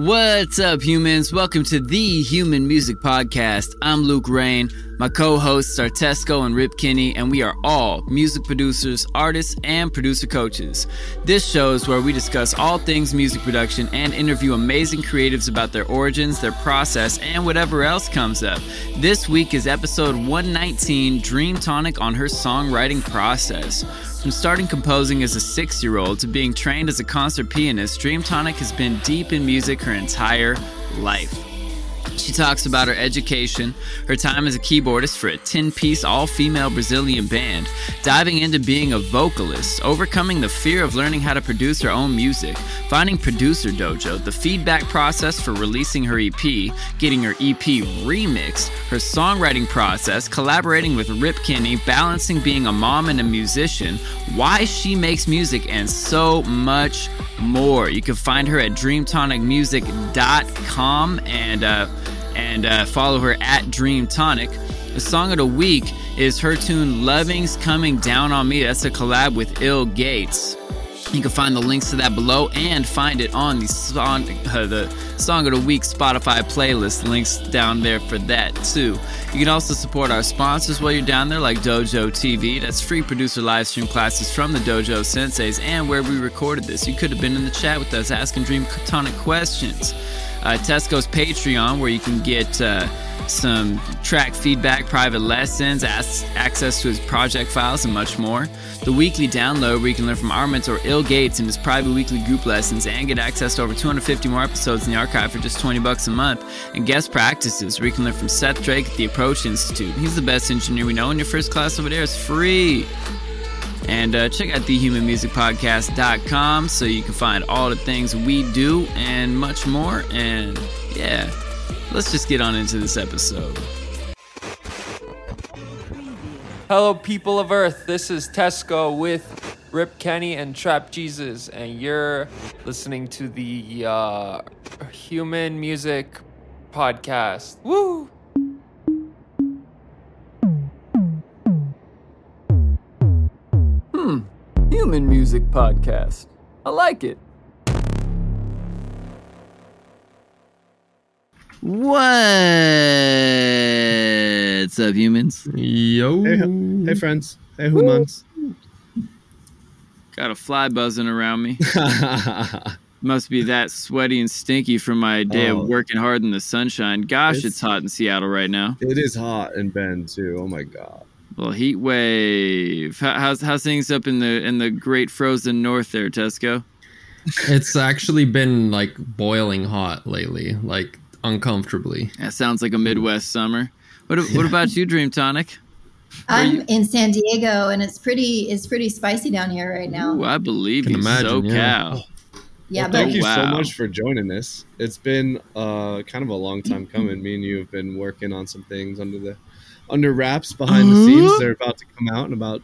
What's up, humans? Welcome to the Human Music Podcast. I'm Luke Rain. My co hosts are Tesko and Rip Kenny, and we are all music producers, artists, and producer coaches. This show is where we discuss all things music production and interview amazing creatives about their origins, their process, and whatever else comes up. This week is episode 119 Dream Tonic on her songwriting process. From starting composing as a six year old to being trained as a concert pianist, Dream Tonic has been deep in music her entire life. She talks about her education, her time as a keyboardist for a 10 piece all female Brazilian band, diving into being a vocalist, overcoming the fear of learning how to produce her own music, finding Producer Dojo, the feedback process for releasing her EP, getting her EP remixed, her songwriting process, collaborating with Rip balancing being a mom and a musician, why she makes music, and so much more. You can find her at dreamtonicmusic.com and uh, and uh, follow her at Dream Tonic. The song of the week is her tune "Loving's Coming Down on Me." That's a collab with Ill Gates. You can find the links to that below and find it on the song, uh, the song of the week Spotify playlist. Links down there for that too. You can also support our sponsors while you're down there, like Dojo TV. That's free producer live stream classes from the Dojo Senseis and where we recorded this. You could have been in the chat with us asking Dream Tonic questions. Uh, Tesko's Patreon, where you can get. Uh, some track feedback, private lessons, access to his project files, and much more. The weekly download, where you can learn from our mentor Ill Gates in his private weekly group lessons and get access to over 250 more episodes in the archive for just 20 bucks a month. And guest practices, where you can learn from Seth Drake at the Approach Institute. He's the best engineer we know, and your first class over there is free. And uh, check out thehumanmusicpodcast.com so you can find all the things we do and much more. And yeah let's just get on into this episode. Hello, people of Earth. This is Tesko with Rip Kenny and Trap Jesus, and you're listening to the uh, Human Music Podcast. Woo! Human Music Podcast. I like it. What's up, humans? Yo. Hey, hey friends. Hey, humans. Got a fly buzzing around me. Must be that sweaty and stinky from my day oh. of working hard in the sunshine. Gosh, it's, it's, hot in Seattle right now. It is hot in Bend too. Oh my god. Well, heat wave. how's how's things up in the in the great frozen north there, Tesko? It's actually been like boiling hot lately. Like uncomfortably. That sounds like a Midwest summer. What What about you, Dream Tonic? I'm you? in San Diego, and it's pretty it's pretty spicy down here right now. Ooh, I believe you, imagine, SoCal. Yeah, yeah well, thank you wow. so much for joining us. It's been uh, kind of a long time coming. Me and you have been working on some things under the under wraps behind uh-huh. the scenes. They're about to come out in about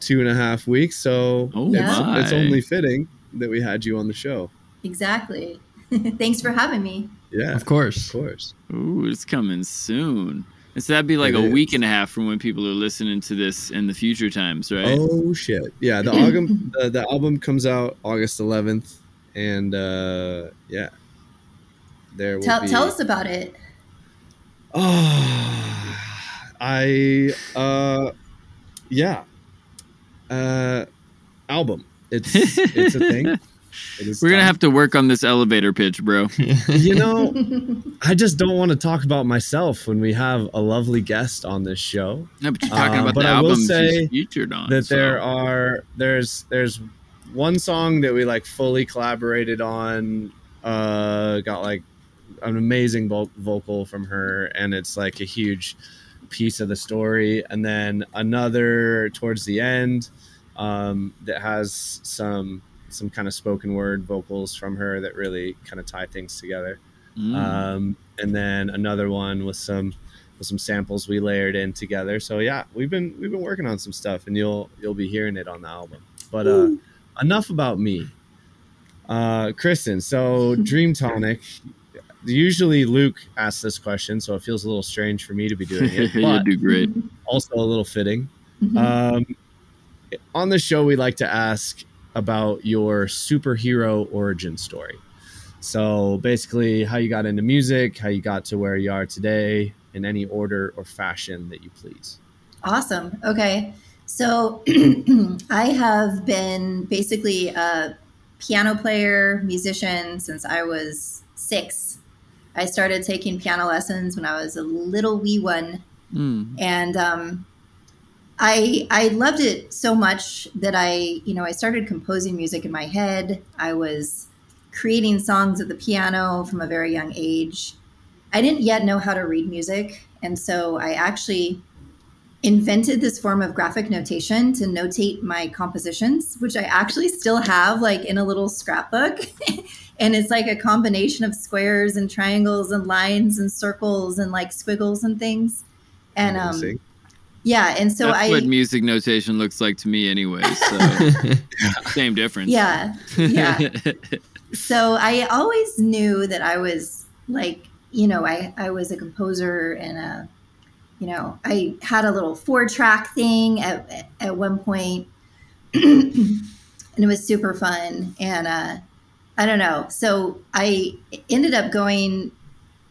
two and a half weeks, so oh, it's, it's only fitting that we had you on the show. Exactly. Thanks for having me. Yeah, of course, of course. Ooh, it's coming soon. So that'd be like it a is. week and a half from when people are listening to this in the future times, right? Oh shit! Yeah, the album the, the album comes out August 11th, and uh, yeah, there. Will tell be... tell us about it. Oh, I uh, yeah, uh, album. It's it's a thing. We're gonna have to work on this elevator pitch, bro. you know, I just don't want to talk about myself when we have a lovely guest on this show. No, but you're talking uh, about the album she's featured on. That so. there are there's there's one song that we like fully collaborated on. Uh, got like an amazing vo- vocal from her, and it's like a huge piece of the story. And then another towards the end um, that has some some kind of spoken word vocals from her that really kind of tie things together. Mm. Um, and then another one with some with some samples we layered in together. So yeah, we've been we've been working on some stuff, and you'll you'll be hearing it on the album. But uh, enough about me. Uh, Kristen, so Dream Tonic. Usually Luke asks this question, so it feels a little strange for me to be doing it. you do great. Also a little fitting. Mm-hmm. Um, on the show, we like to ask about your superhero origin story. So basically, how you got into music, how you got to where you are today, in any order or fashion that you please. Awesome. Okay. So I have been basically a piano player, musician since I was six. I started taking piano lessons when I was a little wee one. Mm. And um, I I loved it so much that I, you know, I started composing music in my head. I was creating songs at the piano from a very young age. I didn't yet know how to read music, and so I actually invented this form of graphic notation to notate my compositions, which I actually still have like in a little scrapbook. and it's like a combination of squares and triangles and lines and circles and like squiggles and things. And um yeah, and so That's I what music notation looks like to me, anyway. So same difference. yeah, yeah. so I always knew that I was like, you know, I, I was a composer and a, you know, I had a little four track thing at, at one point and it was super fun. And, uh, I don't know. So I ended up going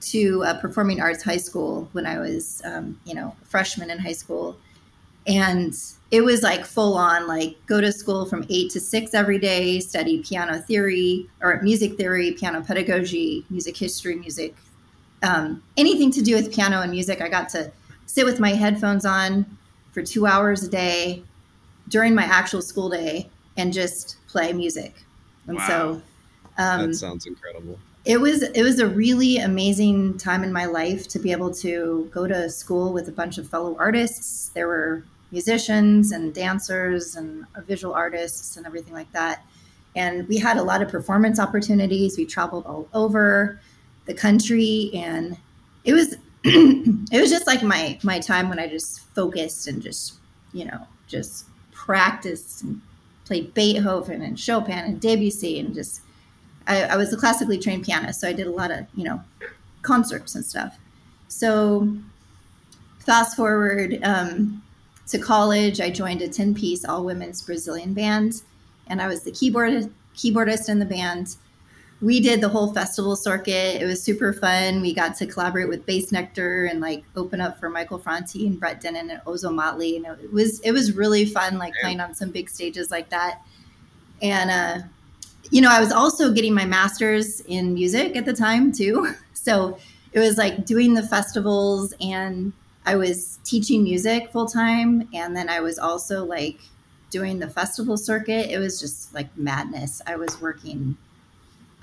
to a performing arts high school when I was, um, you know, a freshman in high school. And it was like full on, like go to school from eight to six every day, study piano theory or music theory, piano pedagogy, music history, music, um, anything to do with piano and music. I got to sit with my headphones on for two hours a day during my actual school day and just play music. And so, um, that sounds incredible. it was it was a really amazing time in my life to be able to go to school with a bunch of fellow artists. There were musicians and dancers and visual artists and everything like that. And we had a lot of performance opportunities. We traveled all over the country and it was it was just like my my time when I just focused and just, you know, just practiced and played Beethoven and Chopin and Debussy and just I, I was a classically trained pianist, so I did a lot of you know concerts and stuff. So fast forward um, to college, I joined a ten piece all women's Brazilian band, and I was the keyboard keyboardist in the band. We did the whole festival circuit. It was super fun. We got to collaborate with Bassnectar and like open up for Michael Franti and Brett Dennen and Ozomatli. And it was it was really fun, like playing on some big stages like that. And uh, you know, I was also getting my master's in music at the time too. So it was like doing the festivals and I was teaching music full time. And then I was also like doing the festival circuit. It was just like madness. I was working,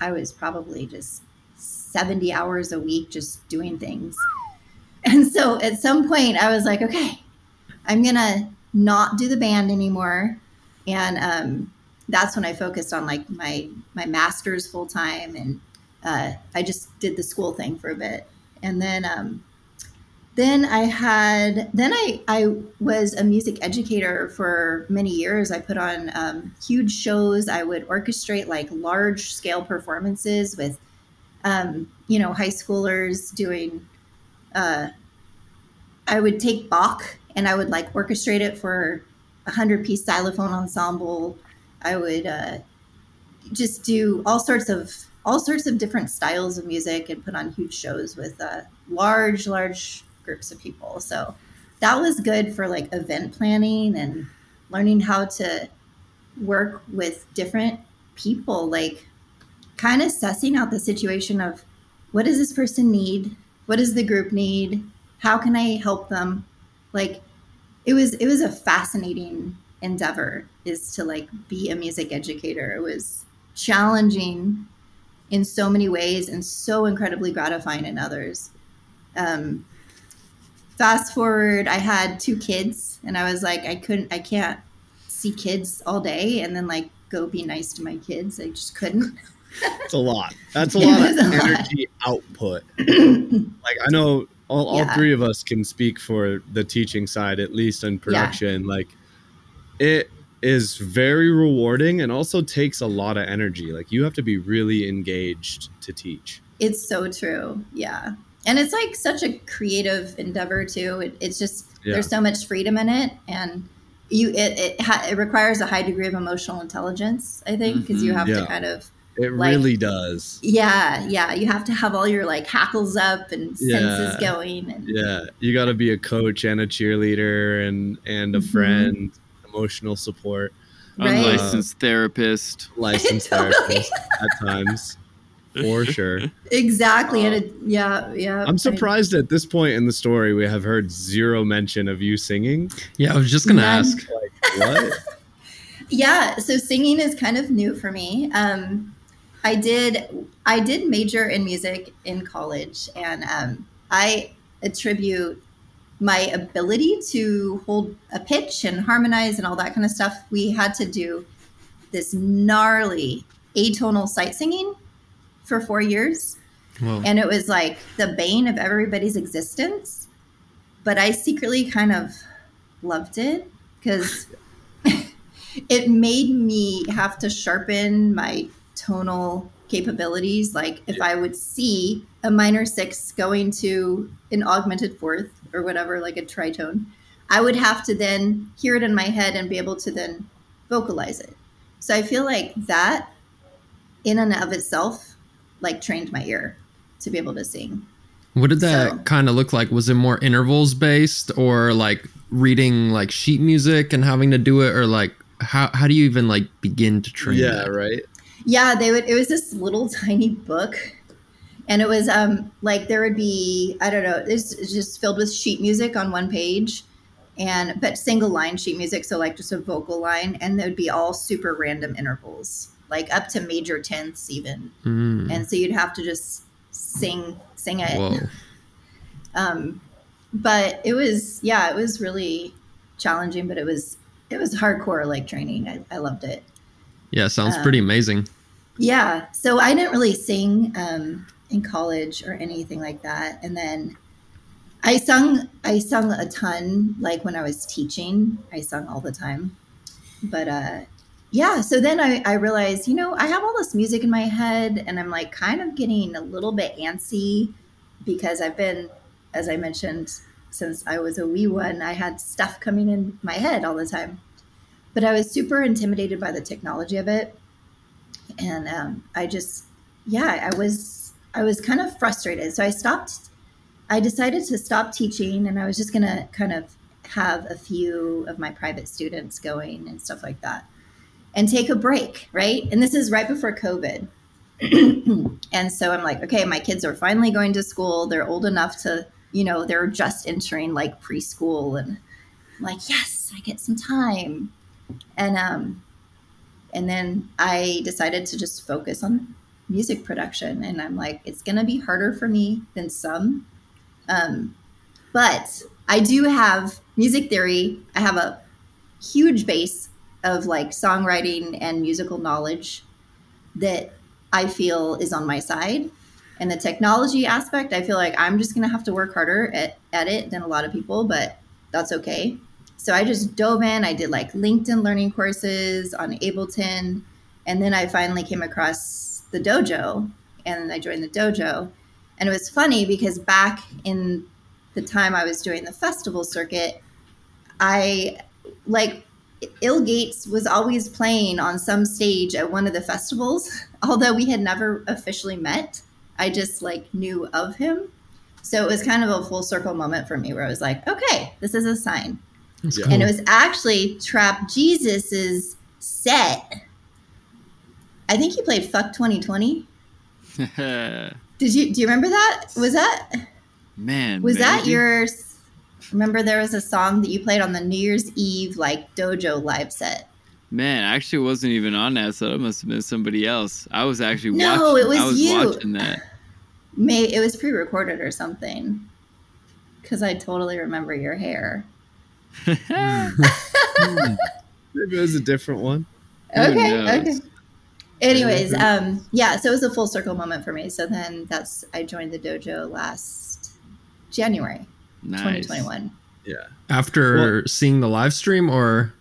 I was probably just 70 hours a week just doing things. And so at some point I was like, okay, I'm going to not do the band anymore. And, um, that's when I focused on like my my master's full time, and uh, I just did the school thing for a bit, and then um, then I had then I I was a music educator for many years. I put on um, huge shows. I would orchestrate like large scale performances with um, you know high schoolers doing. Uh, I would take Bach and I would like orchestrate it for a hundred piece xylophone ensemble. I would uh, just do all sorts of all sorts of different styles of music and put on huge shows with uh, large, large groups of people. So that was good for like event planning and learning how to work with different people, like kind of sussing out the situation of what does this person need? What does the group need? How can I help them? Like it was it was a fascinating endeavor is to like be a music educator. It was challenging in so many ways and so incredibly gratifying in others. Um, fast forward, I had two kids, and I was like, I couldn't, I can't see kids all day and then like go be nice to my kids. I just couldn't. It's a lot. That's a lot of a lot. energy output. like I know all, all Yeah. three of us can speak for the teaching side, at least in production. Like it is very rewarding and also takes a lot of energy. Like you have to be really engaged to teach. It's so true. Yeah. And it's like such a creative endeavor too. It, it's just Yeah. there's so much freedom in it, and you it it, ha- it requires a high degree of emotional intelligence. I think because you Mhm. have Yeah. to kind of It Like- really does. Yeah, yeah. You have to have all your like hackles up and senses Yeah. going. And, Yeah, you got to be a coach and a cheerleader and and a Mhm. friend, emotional support, Right. Unlicensed therapist. licensed Totally. therapist at times, for sure. Exactly. and it, yeah, yeah. I'm surprised at this point in the story we have heard zero mention of you singing. Yeah, I was just gonna None. ask. Like what? yeah so singing is kind of new for me um, i did i did major in music in college and um, i attribute my ability to hold a pitch and harmonize and all that kind of stuff we had to do this gnarly atonal sight singing for four years. Whoa. and it was like the bane of everybody's existence. But i secretly kind of loved it because it made me have to sharpen my tonal capabilities. Like if i would see a minor six going to an augmented fourth or whatever like a tritone i would have to then hear it in my head and be able to then vocalize it so i feel like that in and of itself like trained my ear to be able to sing What did that So- kind of look like? Was it more intervals based or like reading like sheet music and having to do it or like how how do you even like begin to train yeah, that? right. Yeah, they would. It was this little tiny book, and it was um like there would be I don't know. It's just filled with sheet music on one page, and but single line sheet music, so like just a vocal line, and there would be all super random intervals, like up to major tenths even, Mm. and so you'd have to just sing sing it. Whoa. Um, but it was yeah, it was really challenging, but it was it was hardcore like training. I, I loved it. Yeah, sounds Um, pretty amazing. Yeah. So I didn't really sing um, in college or anything like that. And then I sung. I sung a ton. Like when I was teaching, I sung all the time. But uh, yeah. So then I, I realized, you know, I have all this music in my head, and I'm like kind of getting a little bit antsy because I've been, as I mentioned, since I was a wee one, I had stuff coming in my head all the time. But I was super intimidated by the technology of it and um, I just, yeah, I was, I was kind of frustrated. So I stopped. I decided to stop teaching, and I was just gonna kind of have a few of my private students going and stuff like that, and take a break, right? And this is right before COVID. and so I'm like, okay, my kids are finally going to school. They're old enough to, you know, they're just entering like preschool, and I'm like, yes, I get some time. And um, and then I decided to just focus on music production. And I'm like, it's going to be harder for me than some. Um, but I do have music theory. I have a huge base of like songwriting and musical knowledge that I feel is on my side. And the technology aspect, I feel like I'm just going to have to work harder at, at it than a lot of people, but that's okay. So I just dove in. I did like LinkedIn learning courses on Ableton. And then I finally came across the dojo and I joined the dojo. And it was funny because back in the time I was doing the festival circuit, I like Ill Gates was always playing on some stage at one of the festivals, although we had never officially met. I just like knew of him. So it was kind of a full circle moment for me where I was like, okay, this is a sign. Cool. And it was actually Trap Jesus's set. I think he played Fuck 2020. Did you do you remember that? Was that Man, was that maybe. yours? Remember there was a song that you played on the New Year's Eve like dojo live set. Man, I actually wasn't even on that, so it must have been somebody else. I was actually No, watching. it was I was you. watching that. May it was pre-recorded or something. Cuz I totally remember your hair. Hmm. Hmm. Maybe it was a different one. Okay, okay. Anyways, um, yeah, so it was a full circle moment for me. So then that's I joined the dojo last January nice. 2021. Yeah. After seeing the live stream or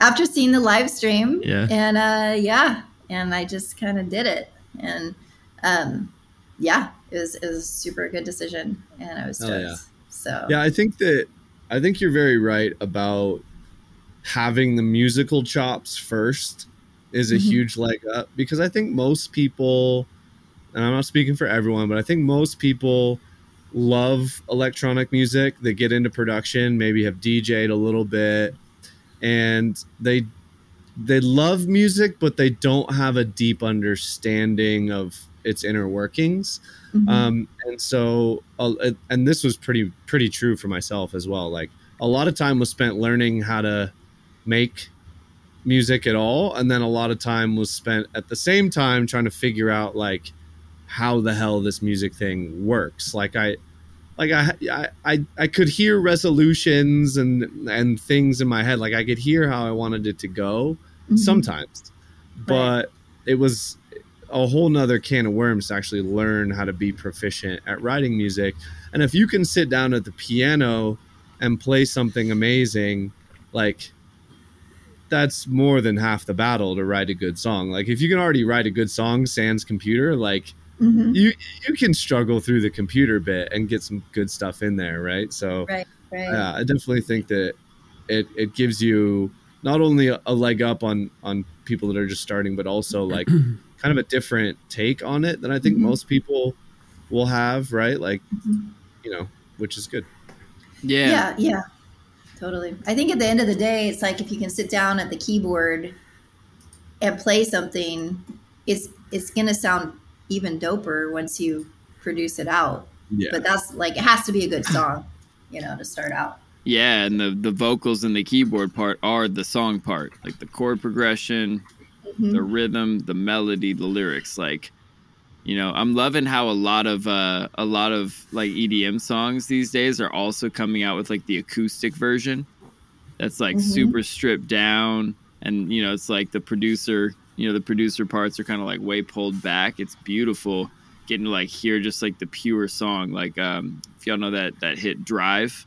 After seeing the live stream, Yeah. and uh, yeah, and I just kind of did it, and um, yeah, it was it was a super good decision, and I was Hell stoked. yeah. So Yeah, I think that I think you're very right about having the musical chops first is a Mhm. huge leg up because I think most people, and I'm not speaking for everyone, but I think most people love electronic music. They get into production, maybe have DJ'd a little bit, and they they love music, but they don't have a deep understanding of its inner workings. Mhm. Um, and so, uh, and this was pretty pretty true for myself as well. Like a lot of time was spent learning how to make music at all, and then a lot of time was spent at the same time trying to figure out like how the hell this music thing works. Like I, like I, I, I, could hear resolutions and and things in my head. Like I could hear how I wanted it to go Mhm. sometimes, but it was a whole nother can of worms to actually learn how to be proficient at writing music. And if you can sit down at the piano and play something amazing, like that's more than half the battle to write a good song. Like if you can already write a good song sans computer, like Mhm. you you can struggle through the computer bit and get some good stuff in there, right? So Right. Right. yeah, I definitely think that it it gives you not only a, a leg up on on people that are just starting, but also like kind of a different take on it than I think Mhm. most people will have, right? Like Mhm. you know, which is good. Yeah. yeah yeah totally i think at the end of the day it's like if you can sit down at the keyboard and play something it's it's gonna sound even doper once you produce it out Yeah. but that's like it has to be a good song you know to start out Yeah, and the the vocals and the keyboard part are the song part, like the chord progression, Mhm. the rhythm, the melody, the lyrics. Like, you know, I'm loving how a lot of uh, a lot of like EDM songs these days are also coming out with like the acoustic version. That's like Mhm. super stripped down, and you know, it's like the producer, you know, the producer parts are kind of like way pulled back. It's beautiful getting to like hear just like the pure song. Like, um, if y'all know that that hit Drive.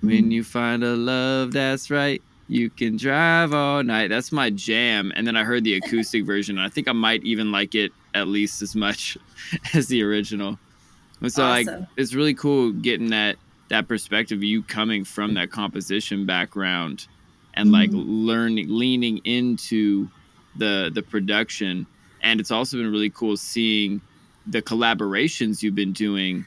When you find a love that's right, you can drive all night. That's my jam. And then I heard the acoustic version. And I think I might even like it at least as much as the original. And so like it's really cool getting that that perspective you coming from that composition background and like Mhm. learning leaning into the the production. And it's also been really cool seeing the collaborations you've been doing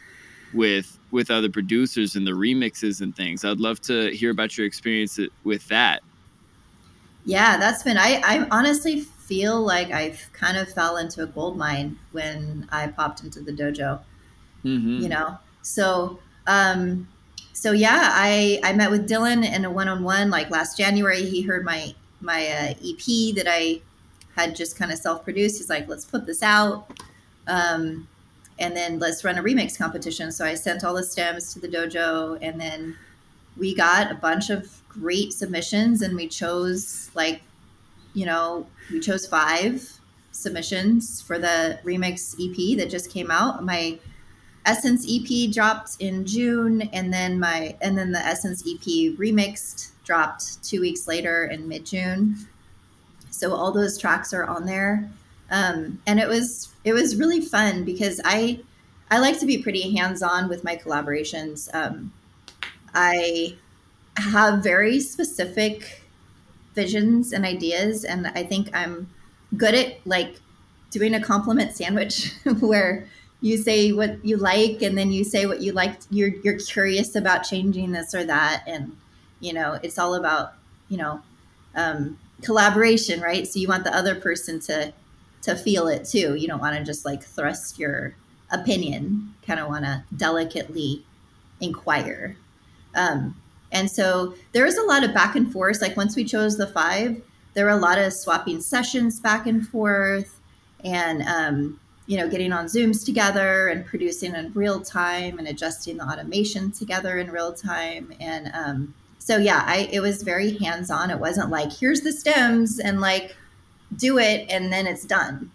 with with other producers and the remixes and things. I'd love to hear about your experience with that. yeah that's been i i honestly feel like i've kind of fell into a gold mine when i popped into the dojo Mm-hmm. you know? So um so yeah i i met with dylan in a one-on-one like last january. He heard my my uh, ep that i had just kind of self-produced. He's like let's put this out. Um and then let's run a remix competition. So i sent all the stems to the dojo and then we got a bunch of great submissions and we chose like you know we chose five submissions for the remix ep that just came out my Essence EP dropped in June, and then my and then the Essence EP remixed dropped two weeks later in mid June. So all those tracks are on there, um, and it was it was really fun because I I like to be pretty hands on with my collaborations. Um, I have very specific visions and ideas, and I think I'm good at like doing a compliment sandwich where you say what you like and then you say what you like you're you're curious about changing this or that and you know it's all about you know um, collaboration right? So you want the other person to to feel it too. You don't want to just like thrust your opinion. Kind of want to delicately inquire. Um, and so there was a lot of back and forth. Like once we chose the five there were a lot of swapping sessions back and forth and um, you know getting on zooms together and producing in real time and adjusting the automation together in real time. And um, so yeah i it was very hands-on. It wasn't like here's the stems and like do it and then it's done.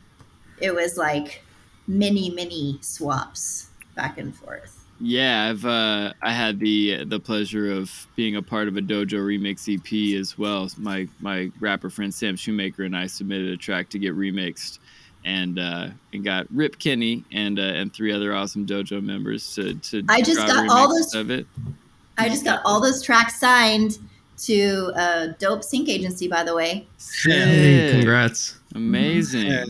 It was like many many swaps back and forth Yeah, I've uh, I had the the pleasure of being a part of a Dojo remix EP as well. My my rapper friend Sam Shoemaker and I submitted a track to get remixed, and uh, and got Rip Kenny and uh, and three other awesome Dojo members to to. I just got all those- of it. i just got all those tracks signed to a dope sync agency, by the way. Hey, Sick. congrats. Amazing. Yeah.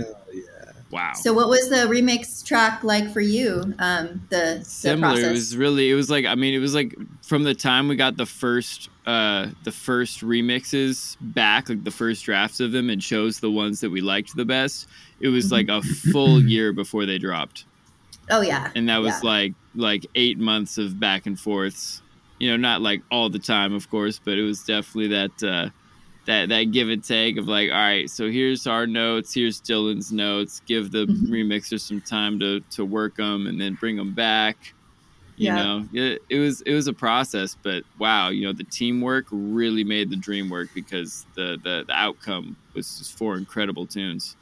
Wow. So, what was the remix track like for you? Um, the, the similar. process. It was really. It was like. I mean, it was like from the time we got the first, uh, the first remixes back, like the first drafts of them, and chose the ones that we liked the best. It was like a full year before they dropped, oh yeah, and that was Yeah. like like eight months of back and forths. You know, not like all the time, of course, but it was definitely that. Uh, that, that give and take of like, all right, so here's our notes, here's Dylan's notes. Give the Mhm. remixer some time to to work them, and then bring them back you Yeah. know it, it was it was a process but wow you know the teamwork really made the dream work because the the, the outcome was just four incredible tunes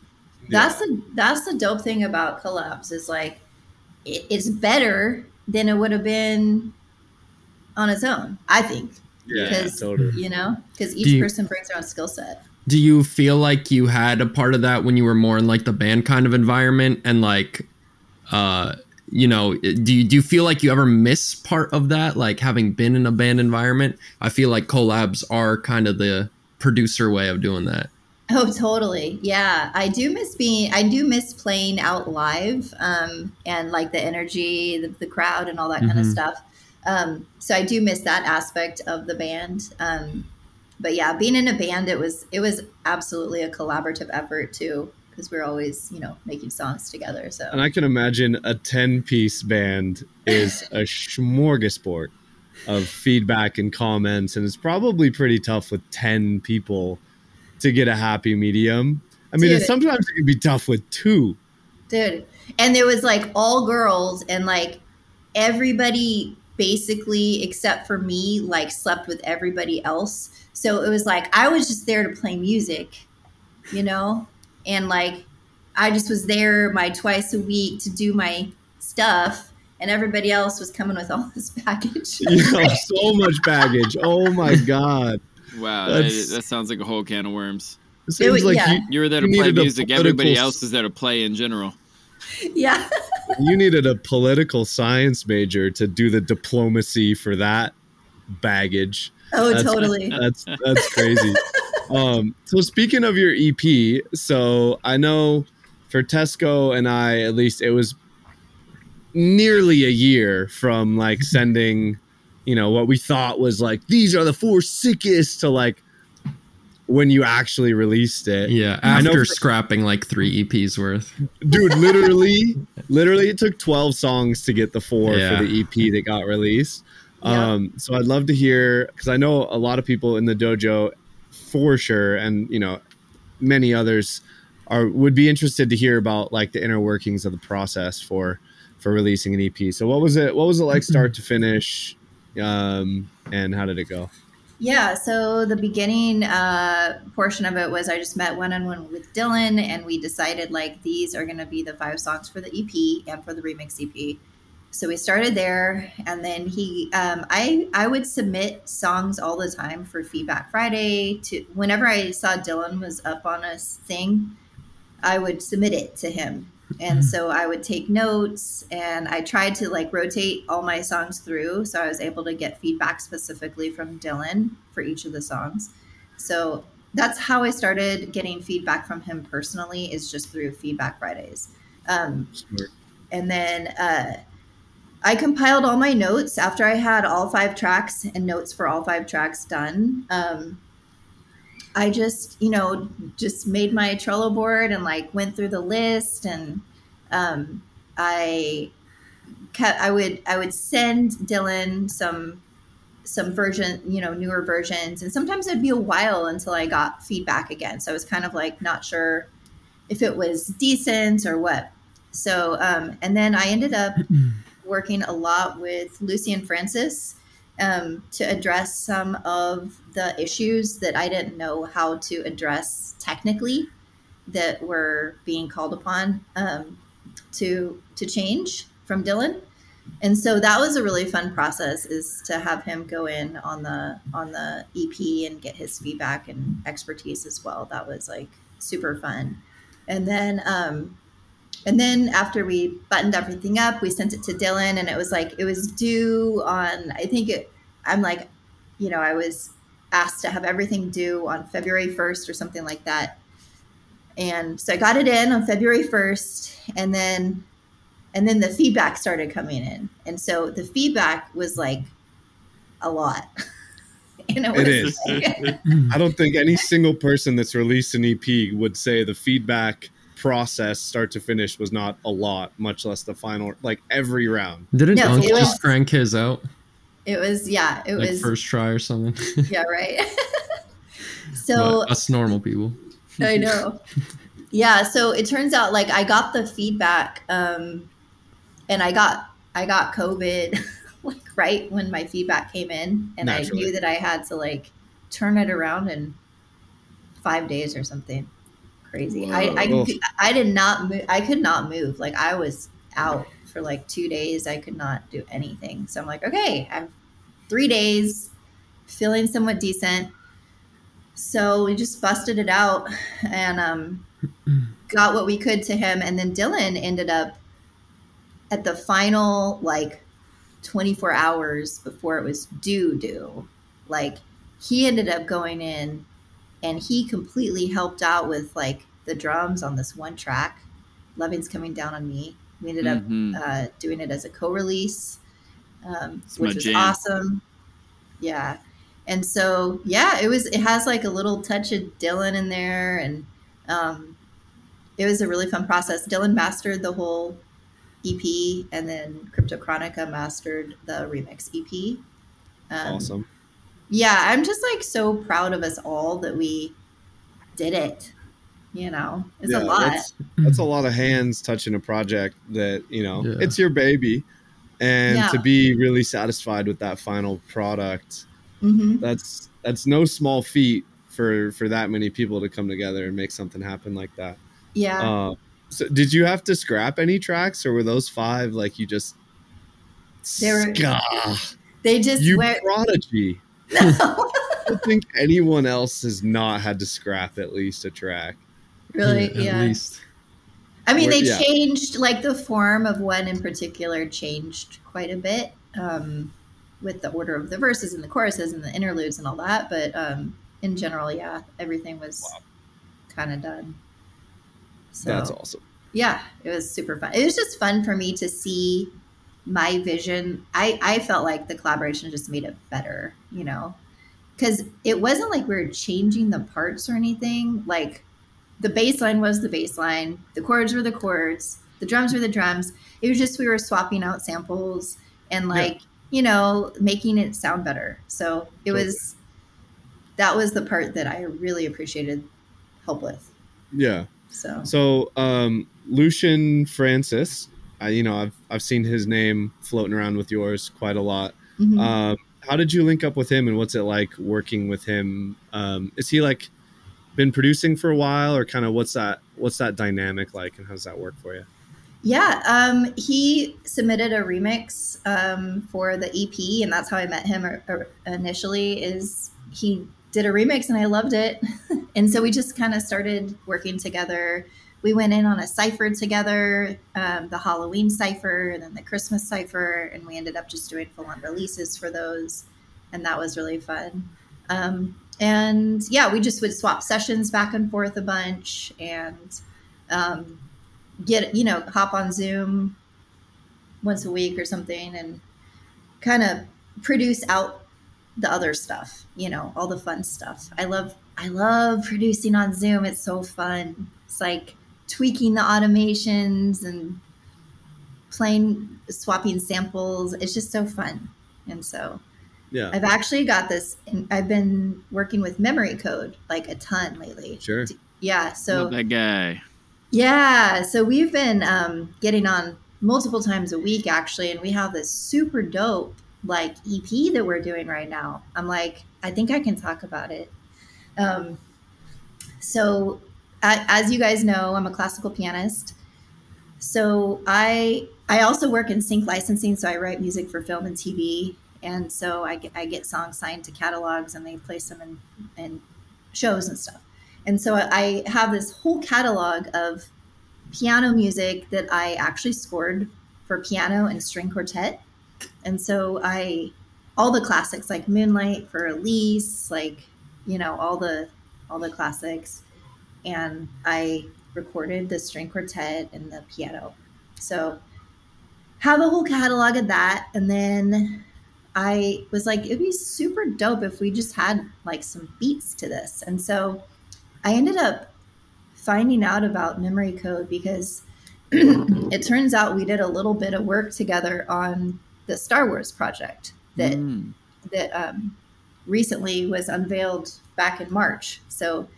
that's the that's the dope thing about collabs is like it, it's better than it would have been on its own. I think Yeah, because totally. you know because each you- person brings their own skill set. Do you feel like you had a part of that when you were more in like the band kind of environment and like uh you know do you do you feel like you ever miss part of that like having been in a band environment? I feel like collabs are kind of the producer way of doing that. Oh, totally. Yeah, I do miss being. I do miss playing out live, um, and like the energy, the, the crowd, and all that kind of Mhm. stuff. Um, so I do miss that aspect of the band. Um, but yeah, being in a band, it was it was absolutely a collaborative effort too, because we're always you know making songs together. So And I can imagine a 10 piece band is a smorgasbord of feedback and comments. And it's probably pretty tough with 10 people to get a happy medium. I mean, Dude. sometimes it can be tough with two. dude and there was like all girls and like everybody basically except for me like slept with everybody else so it was like i was just there to play music you know and like i just was there my twice a week to do my stuff and everybody else was coming with all this package You know, so much baggage. Oh my God. wow that, that sounds like a whole can of worms It seems was- like yeah. you, you were there to You play music everybody else is there to play in general yeah you needed a political science major to do the diplomacy for that baggage. oh That's- totally That's that's crazy. um, so speaking of your EP, so I know for Tesko and I, at least, it was nearly a year from like sending, you know, what we thought was like these are the four sickest to like when you actually released it. Yeah, I know after for- scrapping like 3 EPs worth. dude literally literally it took 12 songs to get the four Yeah. for the ep that got released Yeah. um so i'd love to hear because i know a lot of people in the dojo for sure and you know many others are would be interested to hear about like the inner workings of the process for for releasing an ep so what was it what was it like start to finish um and how did it go Yeah, so the beginning uh, portion of it was I just met one on one with Dylan, and we decided like these are going to be the five songs for the EP and for the remix EP. So we started there, and then he, um, I, I would submit songs all the time for Feedback Friday. To whenever I saw Dylan was up on a thing, I would submit it to him, and so I would take notes, and I tried to like rotate all my songs through, so I was able to get feedback specifically from Dylan for each of the songs. So that's how I started getting feedback from him personally, is just through Feedback Fridays. Um, and then uh, I compiled all my notes after I had all five tracks and notes for all five tracks done. Um, I just, you know, just made my Trello board and like went through the list and um, I kept, I would, I would send Dylan some, some version, you know, newer versions. And sometimes it'd be a while until I got feedback again. So I was kind of like not sure if it was decent or what. So, um, and then I ended up working a lot with Lucian Francis um, to address some of the issues that I didn't know how to address technically that were being called upon um, to to change from Dylan. And so that was a really fun process is to have him go in on the on the EP and get his feedback and expertise as well. That was like super fun. And then um, and then after we buttoned everything up, we sent it to Dylan, and it was like it was due on. I think it. I'm like, you know, I was asked to have everything due on February 1st or something like that. And so I got it in on February 1st and then and then the feedback started coming in. And so the feedback was like a lot. and it, it is. Like, I don't think any single person that's released an EP would say the feedback process start to finish was not a lot, much less the final like every round. Didn't no, Unc just crank his out? It was yeah, it like was first try or something. yeah, right. so but us normal people. I know. Yeah, so it turns out like I got the feedback um and I got I got COVID like right when my feedback came in and Naturally. I knew that I had to like turn it around in 5 days or something. Crazy. I I, I did not move I could not move. Like I was out for like two days. I could not do anything. So I'm like, okay, I have three days, feeling somewhat decent. So we just busted it out and um, got what we could to him. And then Dylan ended up at the final like 24 hours before it was due due. Like he ended up going in and he completely helped out with like the drums on this one track. Loving's coming down on me. We ended mm-hmm. up uh, doing it as a co-release, um, which was jam. awesome. Yeah, and so yeah, it was. It has like a little touch of Dylan in there, and um, it was a really fun process. Dylan mastered the whole EP, and then Cryptochronica mastered the remix EP. Um, awesome. Yeah, I'm just like so proud of us all that we did it you know it's yeah, a lot that's, that's, a lot of hands touching a project that you know yeah. it's your baby and yeah. to be really satisfied with that final product mm-hmm. that's that's no small feat for for that many people to come together and make something happen like that yeah uh, so did you have to scrap any tracks or were those five like you just they were they just you went, prodigy no. I think anyone else has not had to scrap at least a track. Really? At yeah. Least. I mean, they yeah. changed like the form of one in particular changed quite a bit um, with the order of the verses and the choruses and the interludes and all that. But um, in general, yeah, everything was wow. kind of done. So, That's awesome. Yeah, it was super fun. It was just fun for me to see my vision. I, I felt like the collaboration just made it better, you know, because it wasn't like we were changing the parts or anything. Like the bass line was the bass line, the chords were the chords, the drums were the drums. It was just we were swapping out samples and like, yeah. you know, making it sound better. So it totally. was that was the part that I really appreciated help with. Yeah. So So um Lucian Francis, I, you know, I've I've seen his name floating around with yours quite a lot. Mm-hmm. Um, how did you link up with him, and what's it like working with him? Um, is he like been producing for a while, or kind of what's that what's that dynamic like, and how does that work for you? Yeah, um, he submitted a remix um, for the EP, and that's how I met him initially. Is he did a remix, and I loved it, and so we just kind of started working together. We went in on a cipher together, um, the Halloween cipher, and then the Christmas cipher, and we ended up just doing full on releases for those, and that was really fun. Um, and yeah, we just would swap sessions back and forth a bunch and um, get, you know, hop on Zoom once a week or something and kind of produce out the other stuff, you know, all the fun stuff. I love, I love producing on Zoom. It's so fun. It's like tweaking the automations and playing, swapping samples. It's just so fun. And so yeah. I've actually got this. I've been working with memory code like a ton lately. Sure. Yeah. So Love that guy. Yeah. So we've been um, getting on multiple times a week actually, and we have this super dope like EP that we're doing right now. I'm like, I think I can talk about it. Um, so, as you guys know, I'm a classical pianist. So I I also work in sync licensing. So I write music for film and TV and so I get, I get songs signed to catalogs and they place them in, in shows and stuff. And so I have this whole catalog of piano music that I actually scored for piano and string quartet. And so I all the classics like Moonlight for Elise, like you know all the all the classics, and I recorded the string quartet and the piano. So have a whole catalog of that, and then I was like, it'd be super dope if we just had like some beats to this, and so I ended up finding out about memory code because it turns out we did a little bit of work together on the Star Wars project that mm. that um, recently was unveiled back in March. So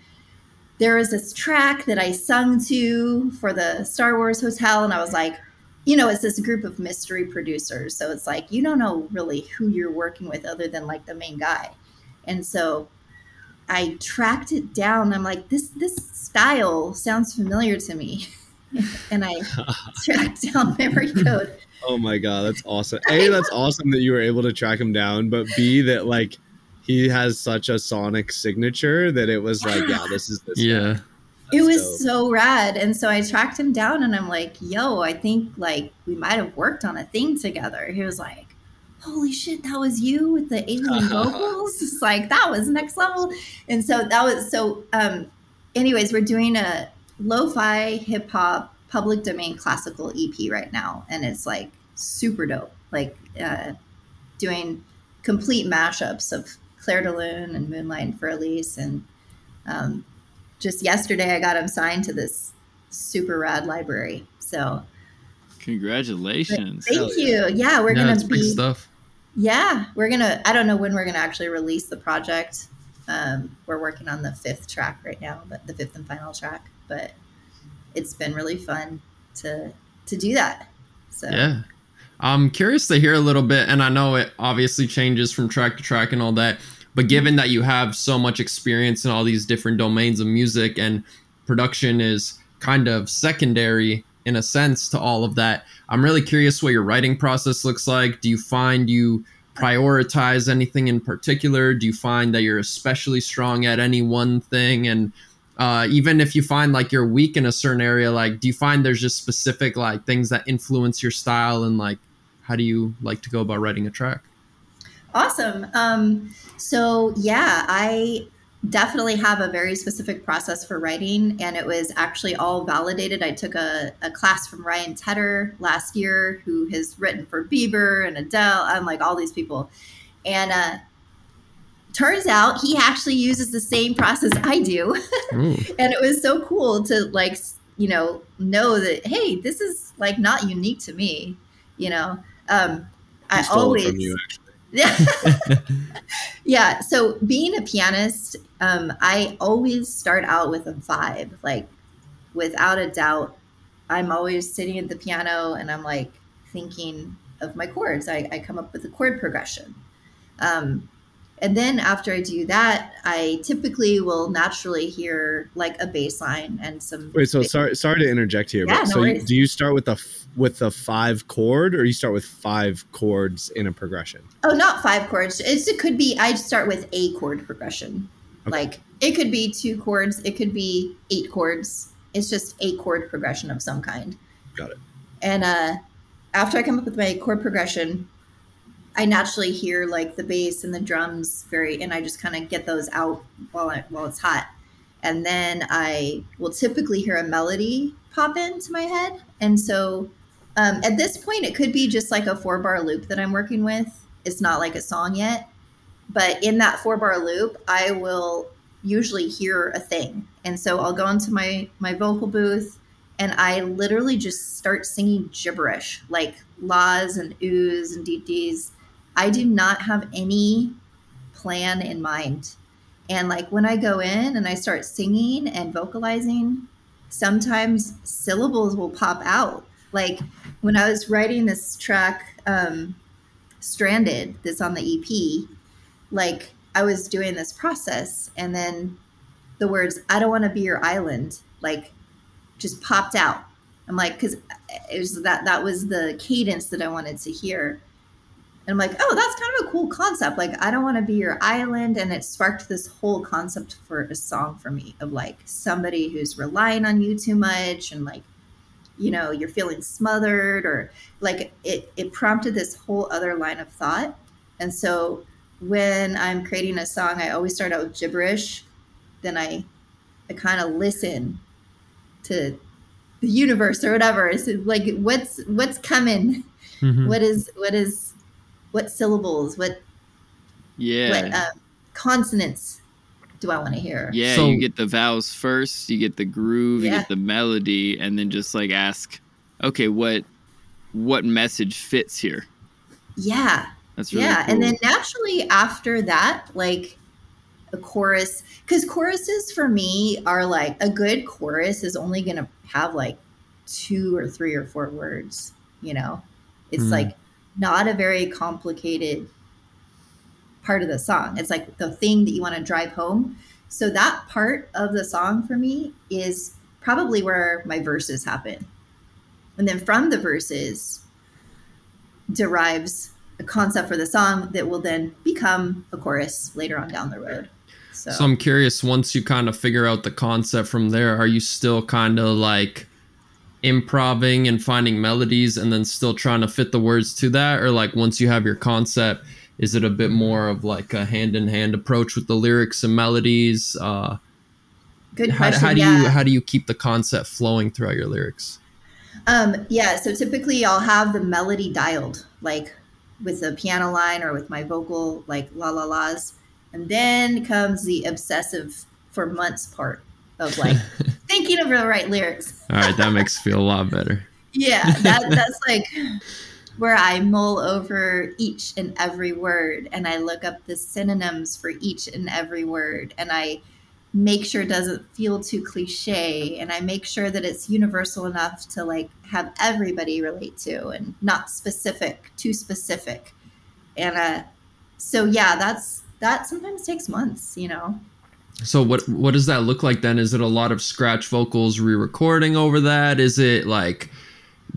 there was this track that I sung to for the Star Wars Hotel, and I was like, you know, it's this group of mystery producers. So it's like you don't know really who you're working with other than like the main guy. And so I tracked it down. I'm like, this this style sounds familiar to me. and I tracked down memory code. Oh my god, that's awesome. A, that's awesome that you were able to track him down, but B, that like he has such a sonic signature that it was like, yeah, this is this. Yeah. it was dope. so rad. And so I tracked him down and I'm like, yo, I think like we might have worked on a thing together. He was like, holy shit, that was you with the alien vocals. It's like that was next level. And so that was so um anyways, we're doing a lo-fi hip hop public domain classical EP right now. And it's like super dope. Like uh doing complete mashups of Clair de Lune and Moonlight for Elise. And um, just yesterday, I got him signed to this super rad library. So, congratulations! Thank you. Yeah, we're yeah, gonna be stuff. Yeah, we're gonna. I don't know when we're gonna actually release the project. Um, we're working on the fifth track right now, but the fifth and final track. But it's been really fun to to do that. So yeah, I'm curious to hear a little bit, and I know it obviously changes from track to track and all that. But given that you have so much experience in all these different domains of music and production is kind of secondary in a sense to all of that, I'm really curious what your writing process looks like. Do you find you prioritize anything in particular? Do you find that you're especially strong at any one thing? And uh, even if you find like you're weak in a certain area, like do you find there's just specific like things that influence your style and like how do you like to go about writing a track? Awesome. Um, so, yeah, I definitely have a very specific process for writing, and it was actually all validated. I took a, a class from Ryan Tedder last year, who has written for Bieber and Adele, and like all these people. And uh, turns out he actually uses the same process I do. and it was so cool to like, you know, know that, hey, this is like not unique to me, you know. Um, I always. Yeah. yeah. So being a pianist, um, I always start out with a vibe. Like, without a doubt, I'm always sitting at the piano and I'm like thinking of my chords. I, I come up with a chord progression. Um, and then after I do that, I typically will naturally hear like a bass line and some. Wait, so bass. sorry, sorry to interject here, yeah, but no so you, do you start with the with a five chord, or you start with five chords in a progression? Oh, not five chords. It's, it could be. I'd start with a chord progression. Okay. Like it could be two chords. It could be eight chords. It's just a chord progression of some kind. Got it. And uh, after I come up with my chord progression, I naturally hear like the bass and the drums very, and I just kind of get those out while I, while it's hot, and then I will typically hear a melody pop into my head, and so um, at this point it could be just like a four bar loop that I'm working with. It's not like a song yet, but in that four bar loop, I will usually hear a thing, and so I'll go into my my vocal booth and I literally just start singing gibberish like laws and oohs and dee I do not have any plan in mind. And like when I go in and I start singing and vocalizing, sometimes syllables will pop out. Like when I was writing this track, um, Stranded, that's on the EP, like I was doing this process and then the words, I don't want to be your island, like just popped out. I'm like, cause it was that, that was the cadence that I wanted to hear. And I'm like, oh, that's kind of a cool concept. Like, I don't want to be your island. And it sparked this whole concept for a song for me of like somebody who's relying on you too much and like, you know, you're feeling smothered or like it, it prompted this whole other line of thought. And so when I'm creating a song, I always start out with gibberish. Then I, I kind of listen to the universe or whatever. It's like what's what's coming. Mhm. What is what is what syllables? What Yeah. what um, consonants do I want to hear? Yeah, So- you get the vowels first, you get the groove, you get the melody, and then just like ask, okay, what what message fits here? Yeah. That's really yeah. cool. And then naturally after that, like a chorus, because choruses for me are like a good chorus is only going to have like two or three or four words, you know? It's Mm. like not a very complicated part of the song. It's like the thing that you want to drive home. So that part of the song for me is probably where my verses happen. And then from the verses derives a concept for the song that will then become a chorus later on down the road. So, So I'm curious, once you kind of figure out the concept from there, are you still kind of like improving and finding melodies and then still trying to fit the words to that? Or like once you have your concept, is it a bit more of like a hand in hand approach with the lyrics and melodies? Uh, good how, question. how do yeah. you how do you keep the concept flowing throughout your lyrics? Um, yeah, so typically I'll have the melody dialed, like with a piano line or with my vocal, like la la la's. And then comes the obsessive for months part of like thinking of the right lyrics. All right, that makes feel a lot better. Yeah, that, that's like where I mull over each and every word and I look up the synonyms for each and every word and I make sure it doesn't feel too cliche and I make sure that it's universal enough to like have everybody relate to and not specific, too specific. And uh so yeah, that's that sometimes takes months, you know. So what what does that look like then? Is it a lot of scratch vocals re-recording over that? Is it like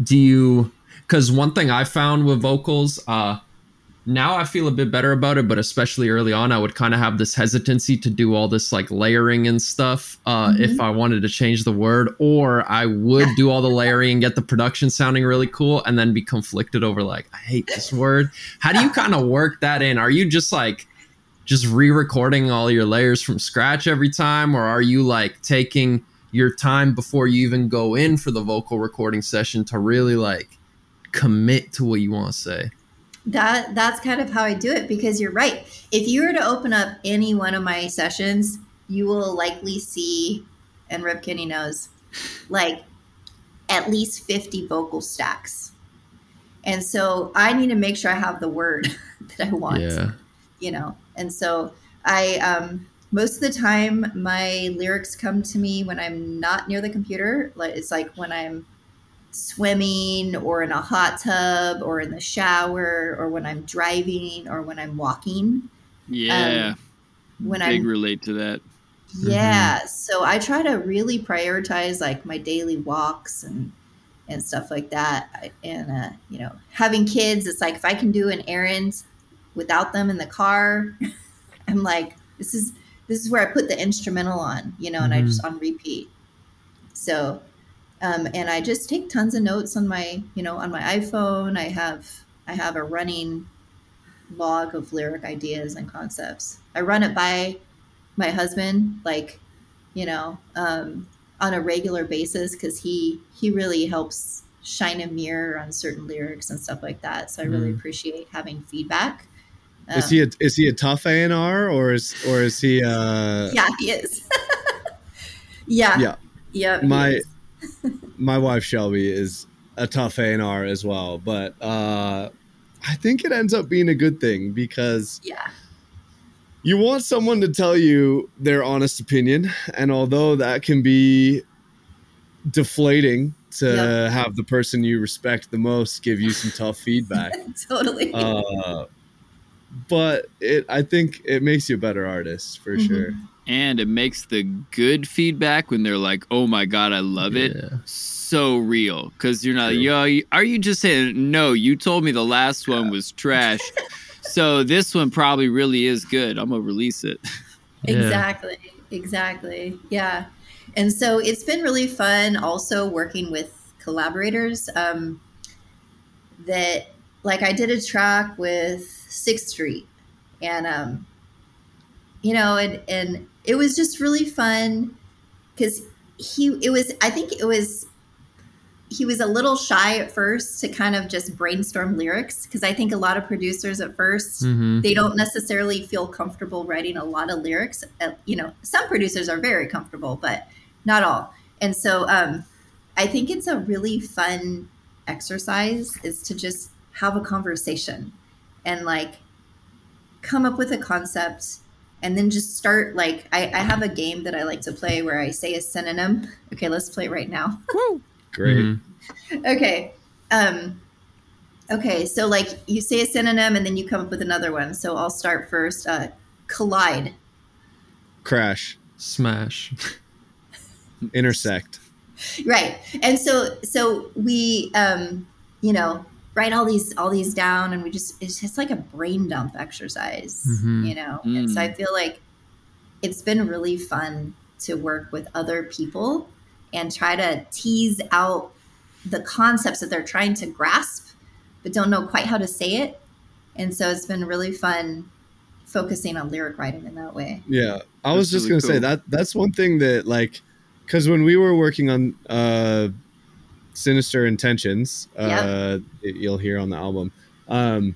do you cuz one thing I found with vocals uh now I feel a bit better about it, but especially early on I would kind of have this hesitancy to do all this like layering and stuff uh Mhm. if I wanted to change the word or I would do all the layering and get the production sounding really cool and then be conflicted over like I hate this word. How do you kind of work that in? Are you just like just re-recording all your layers from scratch every time or are you like taking your time before you even go in for the vocal recording session to really like commit to what you want to say That that's kind of how I do it because you're right. If you were to open up any one of my sessions, you will likely see, and Rip Kenny knows, like at least 50 vocal stacks. And so I need to make sure I have the word that I want. yeah you know and so i um most of the time my lyrics come to me when i'm not near the computer like it's like when i'm swimming or in a hot tub or in the shower or when i'm driving or when i'm walking. Yeah, when i'm relate to that. yeah so i try to really prioritize like my daily walks and and stuff like that. And uh, you know having kids it's like if i can do an errand without them in the car i'm like this is this is where i put the instrumental on you know and i Mhm. just on repeat. So um, and i just take tons of notes on my you know on my iphone i have i have a running log of lyric ideas and concepts i run it by my husband like you know um, on a regular basis because he he really helps shine a mirror on certain lyrics and stuff like that so i really Mhm. appreciate having feedback Is Um, he a, is he a tough A and R or is or is he uh yeah he is yeah Yeah. yeah My- is. My wife Shelby is a tough A and R as well, but uh I think it ends up being a good thing because yeah you want someone to tell you their honest opinion, and although that can be deflating to Yep. have the person you respect the most give you some tough feedback, totally uh, but it I think it makes you a better artist for Mhm. sure. And it makes the good feedback when they're like, "Oh my god, I love it." So real because you're not, yo, are you just saying no? You told me the last one was trash, so this one probably really is good. I'm gonna release it. Yeah. Exactly. Exactly. Yeah. And so it's been really fun also working with collaborators um, that like I did a track with Sixth Street, and um, you know, and and it was just really fun because he it was I think it was he was a little shy at first to kind of just brainstorm lyrics because I think a lot of producers at 1st Mhm. they don't necessarily feel comfortable writing a lot of lyrics. Uh, you know, some producers are very comfortable, but not all. And so um, I think it's a really fun exercise is to just have a conversation and like come up with a concept and then just start like I, I have a game that I like to play where I say a synonym. Okay, let's play right now. Great. Mhm. okay. Um okay, so like you say a synonym and then you come up with another one. So I'll start first. Uh collide. Crash. Smash. Intersect. Right. And so so we um you know write all these all these down and we just it's just like a brain dump exercise, Mhm. you know. And so Mm. I feel like it's been really fun to work with other people and try to tease out the concepts that they're trying to grasp but don't know quite how to say it. And so it's been really fun focusing on lyric writing in that way. Yeah, I was That's just really gonna say that that's one thing that like, because when we were working on uh, Sinister Intentions, uh, you'll hear on the album, um,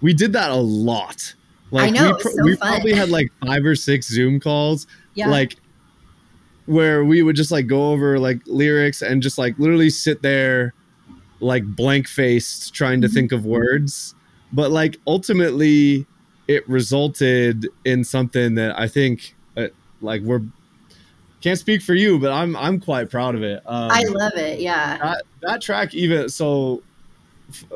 we did that a lot. Like know, we, was so we probably had like five or six Zoom calls, Yeah. like where we would just like go over like lyrics and just like literally sit there like blank faced trying to Mhm. think of words but like ultimately it resulted in something that i think uh, like we're can't speak for you but i'm i'm quite proud of it um, I love it. Yeah. that, that track even so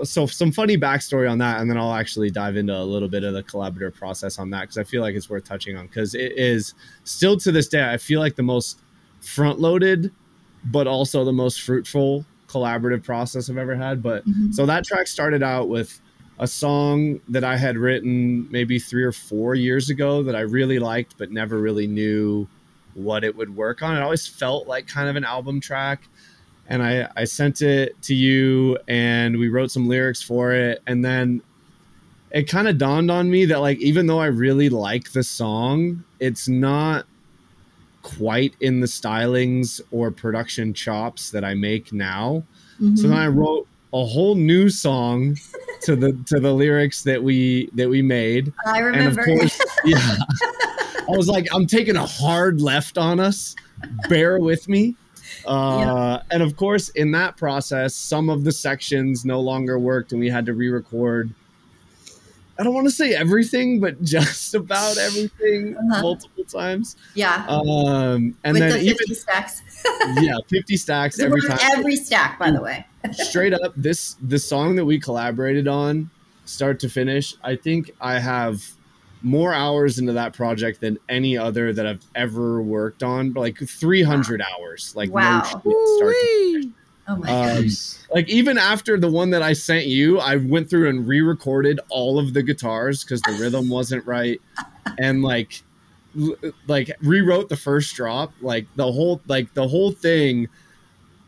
so some funny backstory on that and then i'll actually dive into a little bit of the collaborative process on that because i feel like it's worth touching on because it is still to this day i feel like the most front loaded but also the most fruitful collaborative process i've ever had but Mhm. so that track started out with a song that i had written maybe three or four years ago that i really liked but never really knew what it would work on it always felt like kind of an album track and I, I sent it to you and we wrote some lyrics for it and then it kind of dawned on me that like even though i really like the song it's not quite in the stylings or production chops that i make now so Mhm. then i wrote a whole new song to the to the lyrics that we that we made I and remember. of course yeah i was like i'm taking a hard left on us bear with me uh, and of course in that process some of the sections no longer worked and we had to re-record i don't want to say everything but just about everything Uh-huh. multiple times yeah. um and With then the even stacks. yeah 50 stacks every time every stack, by the way. straight up this the song that we collaborated on start to finish i think i have more hours into that project than any other that i've ever worked on like 300 hours like Wow. no shit, start to. Oh my Um, gosh. like even after the one that i sent you i went through and re-recorded all of the guitars because the rhythm wasn't right and like l- like rewrote the first drop like the whole like the whole thing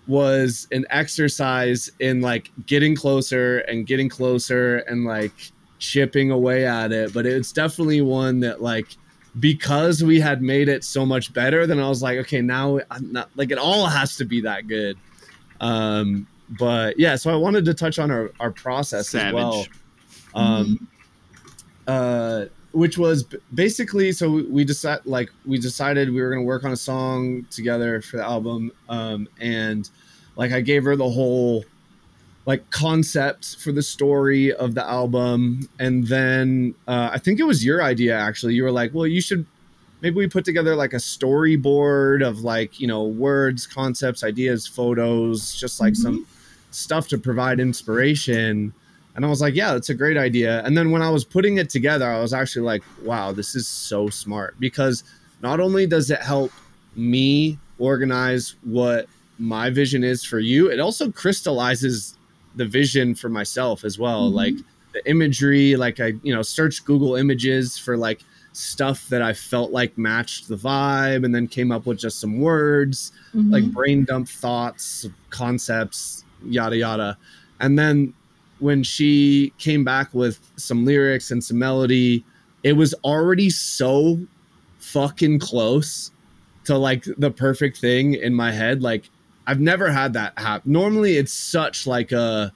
was an exercise in like getting closer and getting closer and like chipping away at it but it's definitely one that like because we had made it so much better then i was like okay now i'm not like it all has to be that good. Um but yeah so i wanted to touch on our, our process as well. Savage. um uh which was basically so we- we decided like we decided we were going to work on a song together for the album um and like i gave her the whole like concept for the story of the album. And then uh, i think it was your idea actually. You were like well you should maybe we put together like a storyboard of like you know words concepts ideas photos just like some stuff to provide inspiration. And i was like yeah that's a great idea. And then when i was putting it together i was actually like wow this is so smart. Because not only does it help me organize what my vision is for you it also crystallizes the vision for myself as well Mhm. like the imagery like i you know searched google images for like stuff that i felt like matched the vibe and then came up with just some words like Mhm. brain dump thoughts concepts yada yada and then when she came back with some lyrics and some melody, it was already so fucking close to like the perfect thing in my head. Like I've never had that happen. Normally it's such like a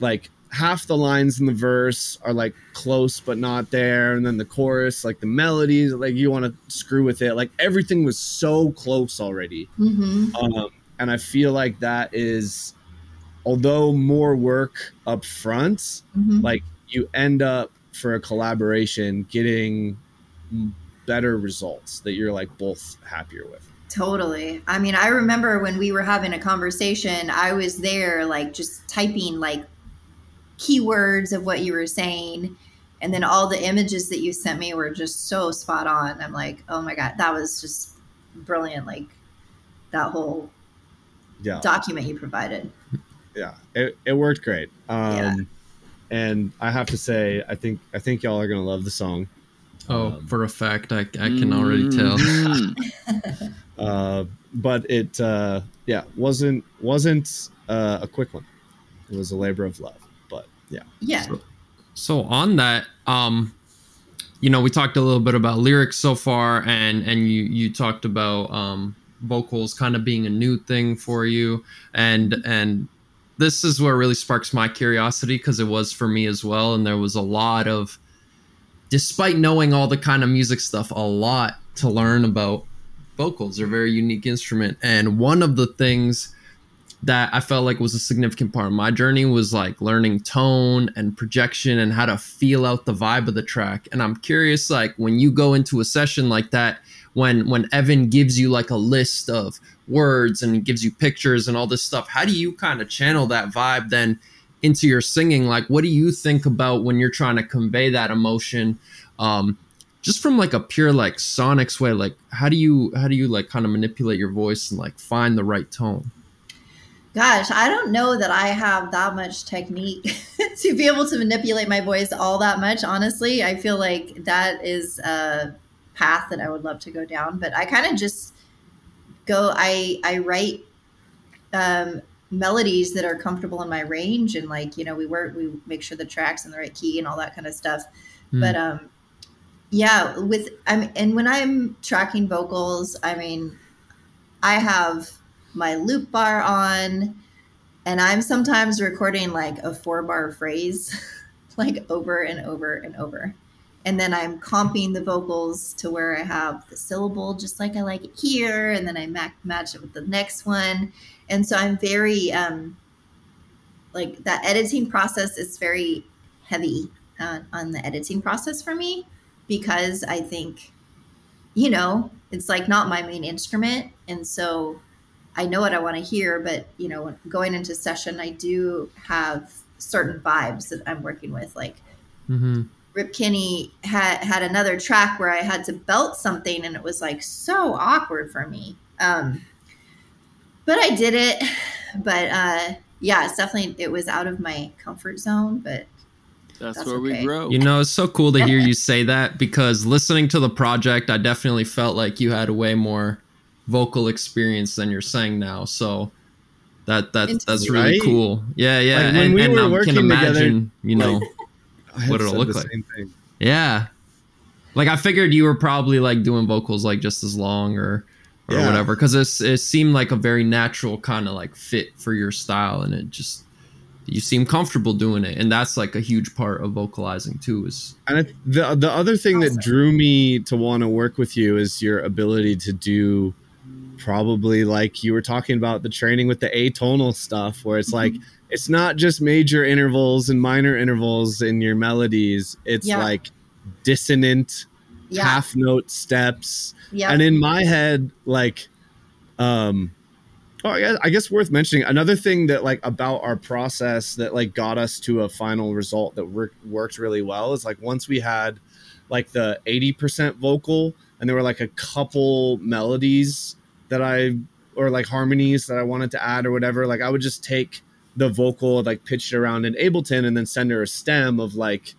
like half the lines in the verse are like close but not there and then the chorus like the melodies like you want to screw with it like everything was so close already. Hmm um, and i feel like that is although more work up front hmm like you end up for a collaboration getting better results that you're like both happier with Totally. I mean, I remember when we were having a conversation, I was there, like just typing like keywords of what you were saying. And then all the images that you sent me were just so spot on. I'm like, oh my God, that was just brilliant. Like that whole yeah document you provided. yeah it, it worked great um Yeah. and i have to say i think i think y'all are gonna love the song Oh, Um, for a fact, I, I can already tell. Uh but it uh yeah wasn't wasn't uh, a quick one. It was a labor of love but yeah. Yeah. So on that, um, you know, we talked a little bit about lyrics so far, and and you you talked about um, vocals kind of being a new thing for you, and and this is what really sparks my curiosity because it was for me as well, and there was a lot of, despite knowing all the kind of music stuff, a lot to learn about vocals. They're a very unique instrument, and one of the things that I felt like was a significant part of my journey was like learning tone and projection and how to feel out the vibe of the track. And I'm curious, like when you go into a session like that, when when Evan gives you like a list of words and gives you pictures and all this stuff, how do you kind of channel that vibe then into your singing? Like, what do you think about when you're trying to convey that emotion? Um, just from like a pure like sonics way, like how do you how do you like kind of manipulate your voice and like find the right tone? Gosh, I don't know that I have that much technique to be able to manipulate my voice all that much. Honestly, I feel like that is a path that I would love to go down. But I kind of just go. I I write um, melodies that are comfortable in my range, and like you know, we work, we make sure the tracks in the right key and all that kind of stuff. Hmm. But um, yeah, with I'm and when I'm tracking vocals, I mean, I have my loop bar on and i'm sometimes recording like a four bar phrase like over and over and over. And then i'm comping the vocals to where i have the syllable just like i like it here and then i ma- match it with the next one. And so i'm very um like that editing process is very heavy uh, on the editing process for me because i think you know it's like not my main instrument and so I know what I want to hear, but you know, going into session, I do have certain vibes that I'm working with. Like Mm-hmm. Rip Kenny had had another track where I had to belt something, and it was like so awkward for me. Um, but I did it. But uh, yeah, it's definitely it was out of my comfort zone. But That's, That's where we okay. grow. You know, it's so cool to hear you say that because listening to the project, I definitely felt like you had a way more vocal experience than you're saying now. So that that that's really Right? cool. Yeah, yeah. Like, when and we and were I working can together, imagine, you know, I had What it'll look like. yeah. Like I figured you were probably like doing vocals like just as long or or Yeah. whatever because it it seemed like a very natural kind of like fit for your style and it just you seem comfortable doing it. And that's like a huge part of vocalizing too is And it, the the other thing that drew me to want to work with you is your ability to do probably like you were talking about the training with the atonal stuff where it's like it's not just major intervals and minor intervals in your melodies. It's Yeah. like dissonant yeah, half note steps. Yeah, and in my head like um oh I guess, I guess worth mentioning another thing that like about our process that like got us to a final result that worked worked really well is like once we had like the 80% vocal and there were like a couple melodies that I or like harmonies that I wanted to add or whatever like I would just take the vocal like pitch it around in Ableton and then send her a stem of like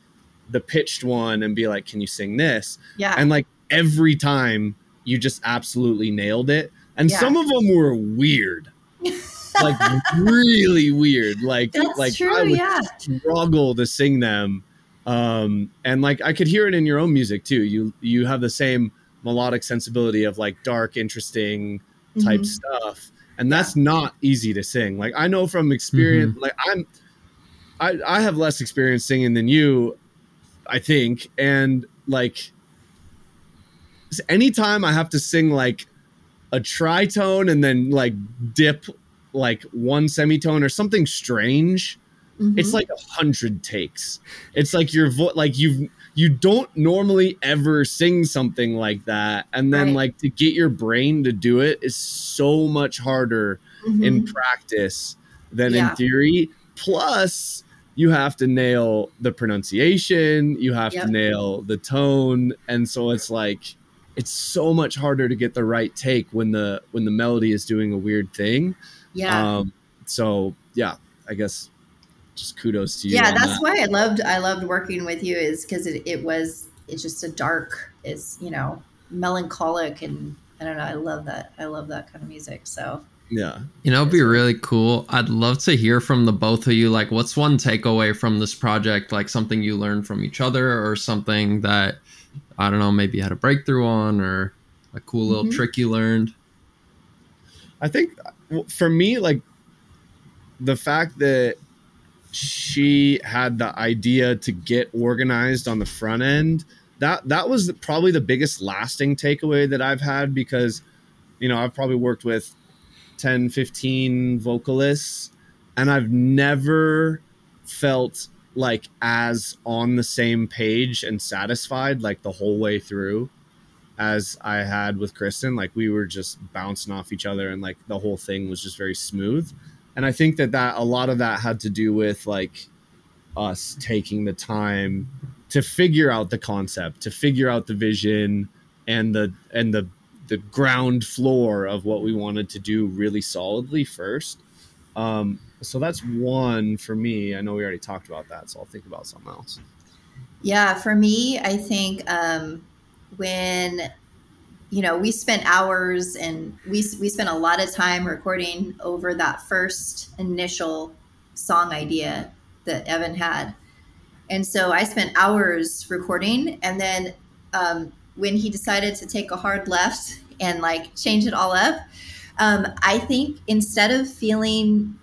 the pitched one and be like can you sing this yeah. and like every time you just absolutely nailed it and Yeah. some of them were weird like really weird. Like That's like true, I would yeah. struggle to sing them. Um, and like I could hear it in your own music too. You you have the same melodic sensibility of like dark, interesting type Mhm. stuff, and that's not easy to sing. Like I know from experience. Like I'm, I I have less experience singing than you, I think, and like anytime I have to sing like a tritone and then like dip like one semitone or something strange it's Mhm. like a hundred takes it's like your vo- like you you don't normally ever sing something like that and then Right. like to get your brain to do it is so much harder in Mhm. practice than Yeah. in theory plus you have to nail the pronunciation you have Yep. to nail the tone and so it's like it's so much harder to get the right take when the when the melody is doing a weird thing yeah. um so yeah i guess just kudos to you yeah that's that. why i loved i loved working with you is because it, it was it's just a dark it's you know melancholic and i don't know i love that i love that kind of music so yeah You know, it'd be really cool. I'd love to hear from the both of you. Like, what's one takeaway from this project? Like, something you learned from each other, or something that I don't know, maybe you had a breakthrough on, or a cool little Mhm. trick you learned. I think for me, like the fact that she had the idea to get organized on the front end that that was probably the biggest lasting takeaway that I've had because you know I've probably worked with 10 15 vocalists and I've never felt like as on the same page and satisfied like the whole way through as I had with Kristen. Like we were just bouncing off each other, and like the whole thing was just very smooth. And I think that that a lot of that had to do with like us taking the time to figure out the concept, to figure out the vision, and the and the the ground floor of what we wanted to do really solidly first. Um, so that's one for me. I know we already talked about that, so I'll think about something else. Yeah, for me, I think um, when you know we spent hours and we we spent a lot of time recording over that first initial song idea that Evan had, and so I spent hours recording, and then um, when he decided to take a hard left and like change it all up, um, I think instead of feeling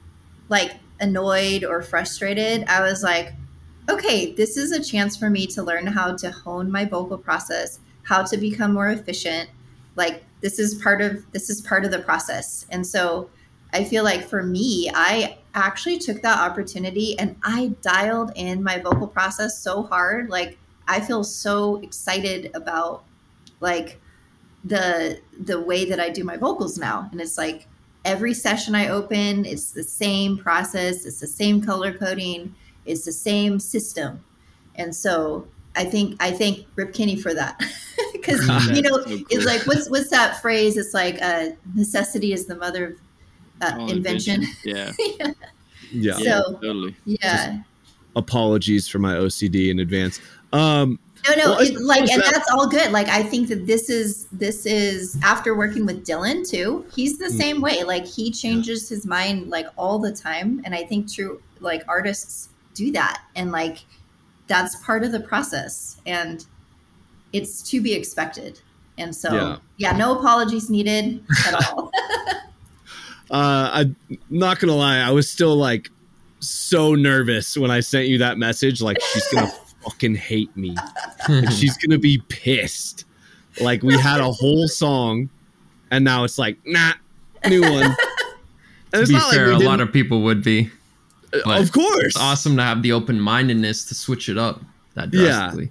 like annoyed or frustrated, I was like, okay, this is a chance for me to learn how to hone my vocal process, how to become more efficient. Like this is part of this is part of the process. And so I feel like for me, I actually took that opportunity and I dialed in my vocal process so hard. Like I feel so excited about like the the way that I do my vocals now. And it's like every session I open, it's the same process, it's the same color coding, it's the same system. And so I think I thank Rip Kenny for that. Because you know, That's so it's like what's what's that phrase? It's like uh, necessity is the mother of uh, Oh, invention. Yeah. Yeah. Yeah. So- totally. Yeah. Apologies for my OCD in advance. Um, No, no, Well, it, like, and that- that's all good. Like, I think that this is this is after working with Dylan too. He's the Mm. same way. Like, he changes his mind like all the time, and I think true like artists do that, and like that's part of the process, and it's to be expected. And so, Yeah. yeah, no apologies needed at all. uh, I'm not gonna lie, I was still like so nervous when I sent you that message. Like she's gonna fucking hate me. Like, she's gonna be pissed. Like we had a whole song, and now it's like nah, new one. And to it's be not like fair, we a lot of people would be. but of course, It's awesome to have the open mindedness to switch it up that Yeah. and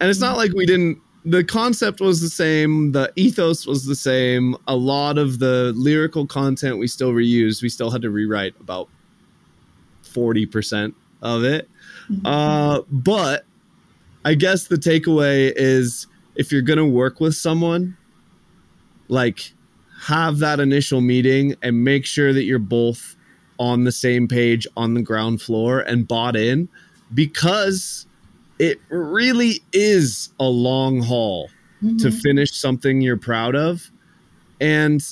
it's not like we didn't the concept was the same the ethos was the same a lot of the lyrical content we still reused we still had to rewrite about 40% of it uh, but i guess the takeaway is if you're gonna work with someone like have that initial meeting and make sure that you're both on the same page on the ground floor and bought in because it really is a long haul to Mhm. finish something you're proud of and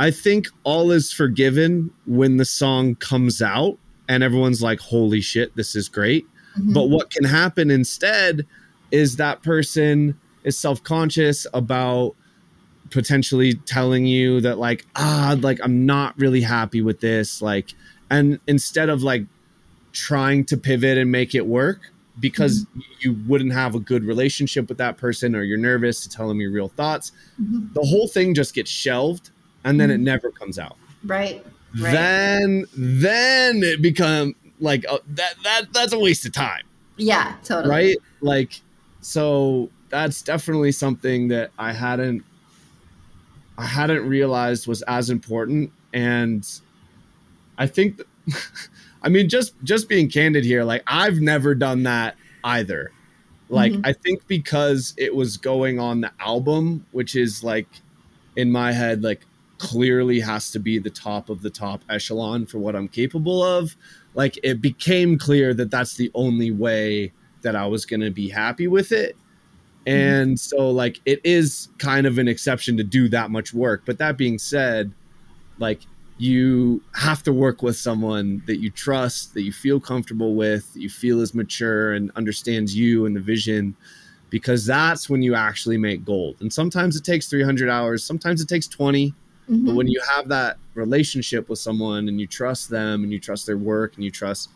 I think all is forgiven when the song comes out and everyone's like, holy shit, this is great. Mhm. But what can happen instead is that person is self conscious about potentially telling you that, like, ah, like, I'm not really happy with this. Like, and instead of like trying to pivot and make it work because you wouldn't have a good relationship with that person or you're nervous to tell them your real thoughts, Mhm. the whole thing just gets shelved and then it Mhm. never comes out right. Right. then then it become like uh, that that that's a waste of time yeah, totally. right like so that's definitely something that i hadn't i hadn't realized was as important and i think th- i mean just just being candid here like i've never done that either like Mhm. i think because it was going on the album which is like in my head like clearly has to be the top of the top echelon for what i'm capable of like it became clear that that's the only way that i was going to be happy with it. Mm-hmm. And so like it is kind of an exception to do that much work. But that being said like you have to work with someone that you trust that you feel comfortable with that you feel is mature and understands you and the vision because that's when you actually make gold. And sometimes it takes 300 hours sometimes it takes 20 Mhm. but when you have that relationship with someone and you trust them and you trust their work and you trust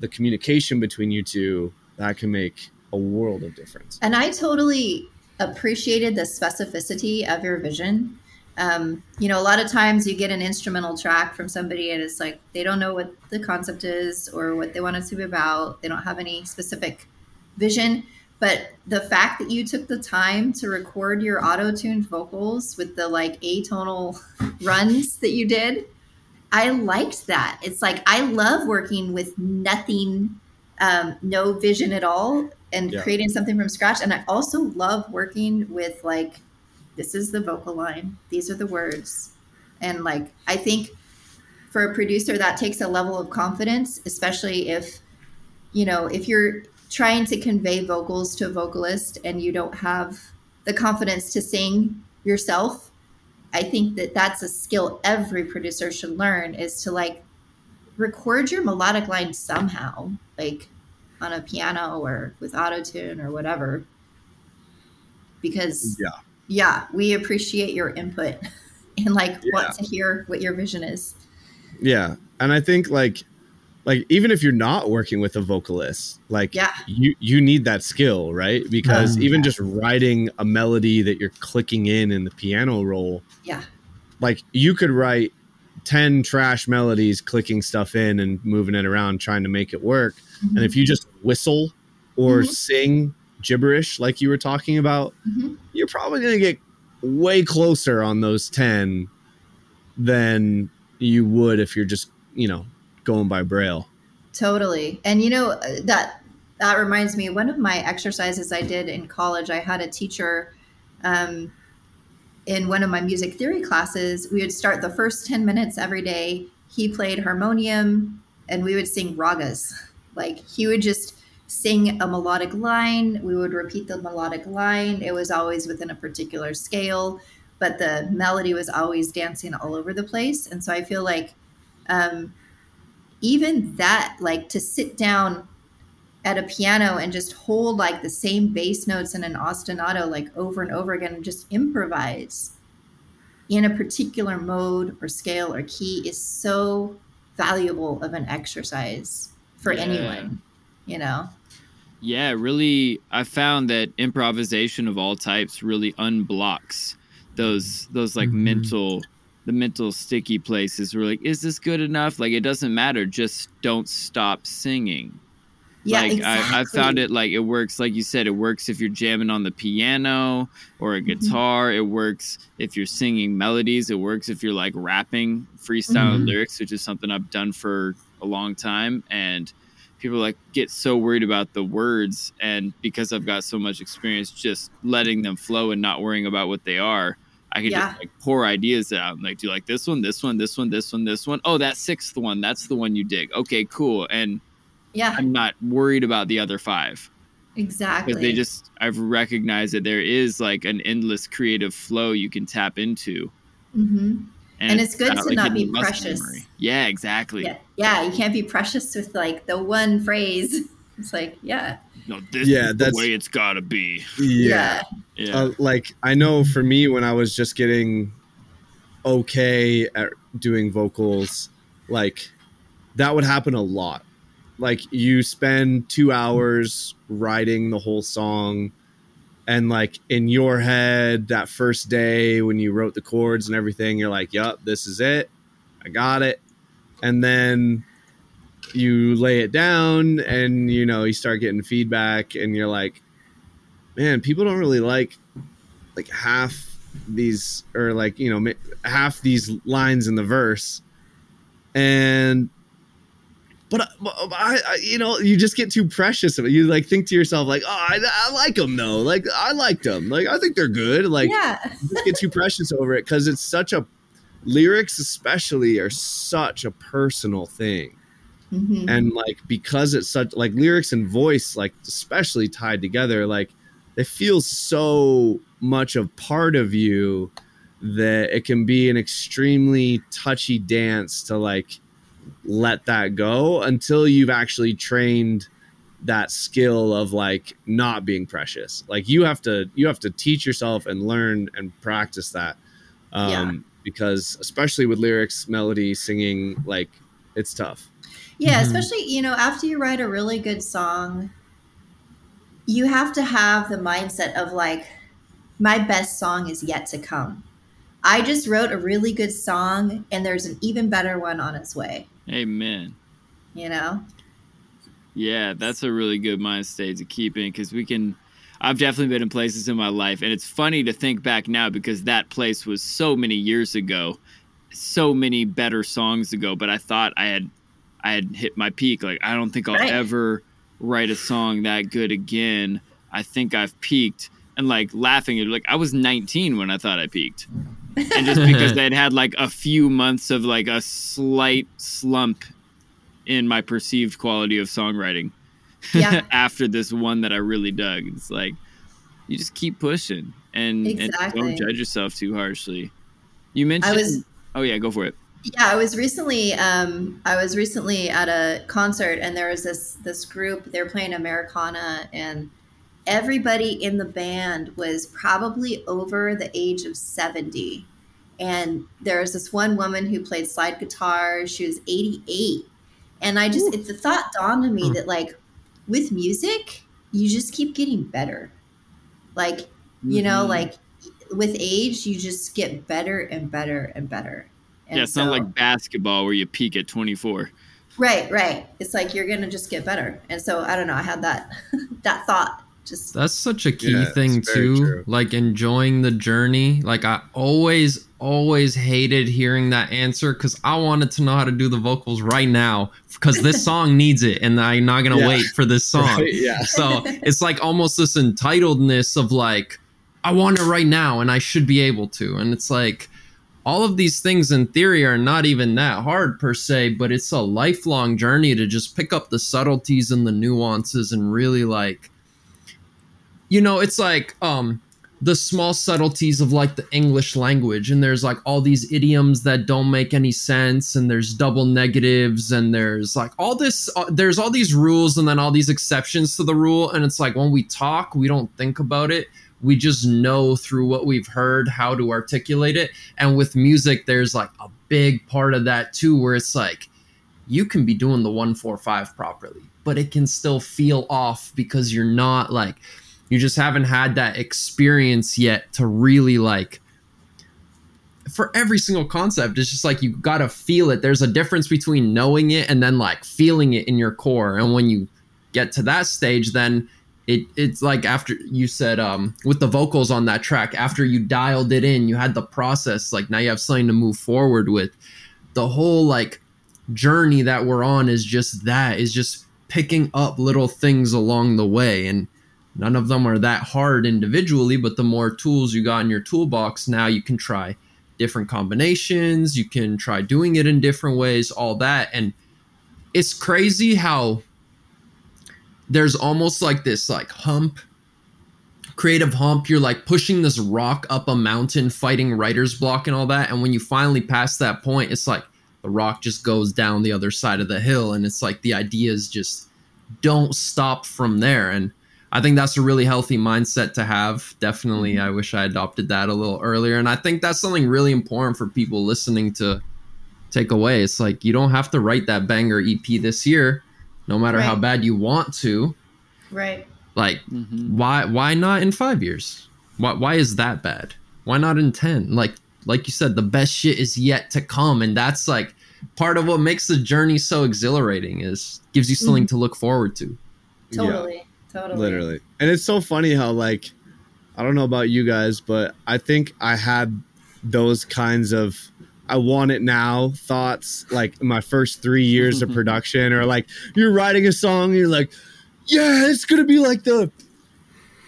the communication between you two that can make a world of difference And I totally appreciated the specificity of your vision. Um, you know, a lot of times you get an instrumental track from somebody and it's like they don't know what the concept is or what they want it to be about. They don't have any specific vision. But the fact that you took the time to record your auto tuned vocals with the like atonal runs that you did, I liked that. It's like I love working with nothing, um, no vision at all, and Yeah. creating something from scratch. And I also love working with like, this is the vocal line, these are the words, and like I think for a producer that takes a level of confidence, especially if you know if you're trying to convey vocals to a vocalist and you don't have the confidence to sing yourself i think that that's a skill every producer should learn is to like record your melodic line somehow like on a piano or with auto tune or whatever. Because yeah. yeah we appreciate your input and like Yeah. want to hear what your vision is. Yeah. And i think like like even if you're not working with a vocalist like Yeah. you you need that skill right because Um, even just writing a melody that you're clicking in in the piano roll yeah like you could write 10 trash melodies clicking stuff in and moving it around trying to make it work and if you just whistle or Mhm. sing gibberish like you were talking about Mhm. you're probably going to get way closer on those 10 than you would if you're just you know going by braille. Totally. And you know uh, that that reminds me one of my exercises I did in college I had a teacher um, in one of my music theory classes we would start the first 10 minutes every day he played harmonium and we would sing ragas. Like he would just sing a melodic line we would repeat the melodic line it was always within a particular scale but the melody was always dancing all over the place. And so i feel like um, even that like to sit down at a piano and just hold like the same bass notes in an ostinato like over and over again and just improvise in a particular mode or scale or key is so valuable of an exercise for Yeah. anyone you know Yeah, really I found that improvisation of all types really unblocks those those like Mhm. mental the mental sticky places where like is this good enough? Like it doesn't matter, just don't stop singing. yeah like exactly. I, I found it like it works like you said it works if you're jamming on the piano or a Mm-hmm. guitar it works if you're singing melodies it works if you're like rapping freestyle Mhm. lyrics which is something i've done for a long time and people like get so worried about the words and because i've got so much experience just letting them flow and not worrying about what they are i can Yeah. just like pour ideas out and like do you like this one this one this one this one this one oh that sixth one that's the one you dig okay cool and yeah I'm not worried about the other five exactly because they just I've recognized that there is like an endless creative flow you can tap into. hmm And it's good uh, to like not be precious. memory. Yeah, exactly. Yeah, yeah, you can't be precious with like the one phrase. It's like, yeah, No, this Yeah, is the way it's gotta be. yeah. Yeah. Uh, like I know for me when I was just getting okay at doing vocals, like that would happen a lot. Like you spend two hours writing the whole song, and like in your head, that first day when you wrote the chords and everything, you're like, "Yup, this is it. I got it." And then you lay it down, and you know you start getting feedback, and you're like, "Man, people don't really like like half these or like you know half these lines in the verse. And but I, but I, I you know you just get too precious of it. You like think to yourself like oh i, I like them though. Like i liked them like i think they're good. Like yeah, you just get too precious over it because it's such a lyrics especially are such a personal thing Mhm. and like because it's such like lyrics and voice like especially tied together like they feel so much a part of you that it can be an extremely touchy dance to like let that go until you've actually trained that skill of like not being precious like you have to you have to teach yourself and learn and practice that um Yeah. because especially with lyrics melody singing like it's tough Yeah, Mhm. especially, you know, after you write a really good song, you have to have the mindset of like, my best song is yet to come. I just wrote a really good song and there's an even better one on its way, Amen. you know? Yeah, that's a really good mind state to keep in because we can. I've definitely been in places in my life, and it's funny to think back now because that place was so many years ago, so many better songs ago. But I thought I had, I had hit my peak. Like I don't think I'll Right. ever write a song that good again. I think I've peaked, and like laughing at like I was 19 when I thought I peaked, and just because I'd had like a few months of like a slight slump in my perceived quality of songwriting Yeah. after this one that I really dug. It's like you just keep pushing and, and don't judge yourself too harshly. You mentioned was- Oh yeah, go for it. Yeah, I was recently um, I was recently at a concert and there was this this group they were playing Americana and everybody in the band was probably over the age of 70 and there was this one woman who played slide guitar she was 88 and I just it, the thought dawned on me Hmm. that like with music you just keep getting better like you know Mhm. like with age you just get better and better and better and yeah, it's not like basketball where you peak at 24. Right, right. It's like you're gonna just get better. And so I don't know, I had that that thought. Just That's such a key Yeah, thing too. true. Like enjoying the journey. Like I always, always hated hearing that answer because I wanted to know how to do the vocals right now because this song needs it, and I'm not gonna Yeah. wait for this song. Right? yeah So it's like almost this entitledness of like, I want it right now, and I should be able to. And it's like all of these things in theory are not even that hard per se, but it's a lifelong journey to just pick up the subtleties and the nuances and really like you know, it's like um the small subtleties of like the English language. And there's like all these idioms that don't make any sense and there's double negatives and there's like all this uh, there's all these rules and then all these exceptions to the rule. And it's like when we talk we don't think about it we just know through what we've heard how to articulate it. And with music there's like a big part of that too where it's like you can be doing the 145 properly but it can still feel off because you're not like you just haven't had that experience yet to really like for every single concept it's just like you gotta feel it. There's a difference between knowing it and then like feeling it in your core. And when you get to that stage then it it's like after you said um with the vocals on that track after you dialed it in you had the process like now you have something to move forward with. The whole like journey that we're on is just that is just picking up little things along the way. And none of them are that hard individually but the more tools you got in your toolbox now you can try different combinations you can try doing it in different ways all that. And it's crazy how there's almost like this like hump creative hump. You're like pushing this rock up a mountain, fighting writer's block and all that. And when you finally pass that point, it's like the rock just goes down the other side of the hill. And it's like the ideas just don't stop from there. And I think that's a really healthy mindset to have. Definitely, mm-hmm. I wish I adopted that a little earlier. And I think that's something really important for people listening to take away. It's like you don't have to write that banger EP this year, no matter how bad you want to. Right. Like, Mhm. why why not in five years? Why why is that bad? Why not in ten? Like like you said, the best shit is yet to come, and that's like part of what makes the journey so exhilarating. Is gives you something to look forward to. Yeah. Totally. Totally. literally and it's so funny how like i don't know about you guys but i think i had those kinds of i want it now thoughts like my first three years of production or like you're writing a song and you're like yeah it's gonna be like the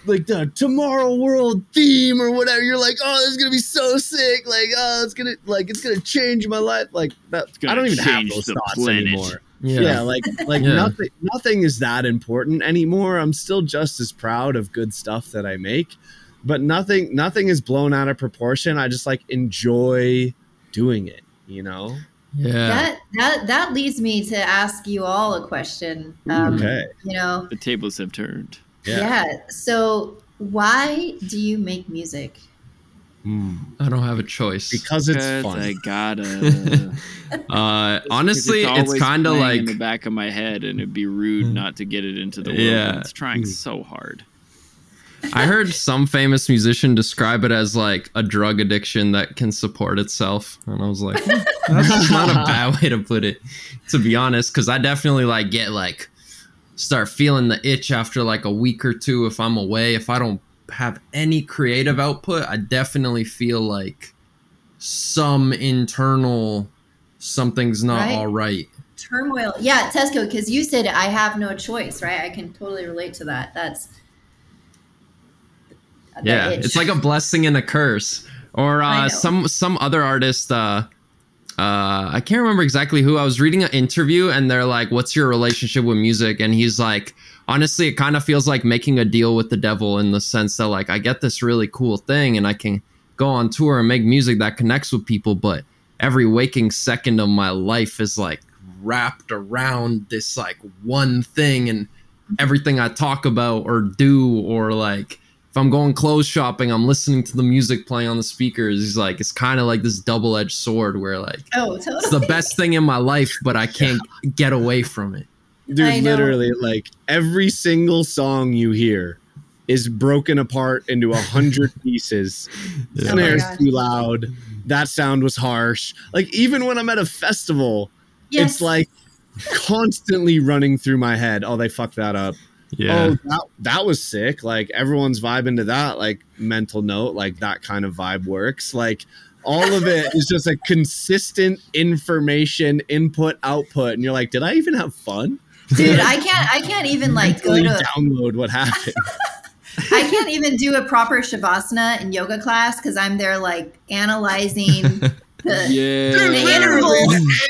like the TomorrowWorld theme or whatever. You're like oh this is gonna be so sick. Like oh it's gonna like it's gonna change my life. Like that i don't even have those thoughts planet. anymore. Yeah, like like Yeah. nothing nothing is that important anymore. I'm still just as proud of good stuff that i make but nothing nothing is blown out of proportion. I just like enjoy doing it you know Yeah. That that that leads me to ask you all a question. Um, okay You know, The tables have turned. yeah. So why do you make music? Hmm. I don't have a choice. because it's 'Cause fun I gotta. uh, honestly, it's, always kind of like in the back of my head, and it'd be rude Mm. not to get it into the world. Yeah. It's trying Mm. so hard. I heard some famous musician describe it as like a drug addiction that can support itself, and I was like, "Hmm, that's not a bad way to put it, to be honest. Because I definitely like get like start feeling the itch after like a week or two if I'm away. If I don't have any creative output, I definitely feel like some internal something's not Right. all right. Turmoil. Yeah, Tesko, because you said I have no choice, right? I can totally relate to that. That's that yeah itch. it's like a blessing and a curse or uh some some other artist uh uh i can't remember exactly who i was reading an interview and they're like what's your relationship with music and he's like honestly it kind of feels like making a deal with the devil in the sense that like i get this really cool thing and i can go on tour and make music that connects with people but every waking second of my life is like wrapped around this like one thing and everything i talk about or do or like if I'm going clothes shopping, I'm listening to the music playing on the speakers. He's like, it's kind of like this double edged sword where like oh, totally. it's the best thing in my life, but I can't get away from it. dude literally like every single song you hear is broken apart into a hundred pieces Oh my snares gosh. too loud that sound was harsh like even when i'm at a festival Yes. it's like constantly running through my head oh they fucked that up oh that, that was sick like everyone's vibing to that like mental note like that kind of vibe works like all of it is just a consistent information input output and you're like did i even have fun dude, I can't. I can't even like go to. download what happened I can't even do a proper shavasana in yoga class because I'm there like analyzing the. Yeah. The interval.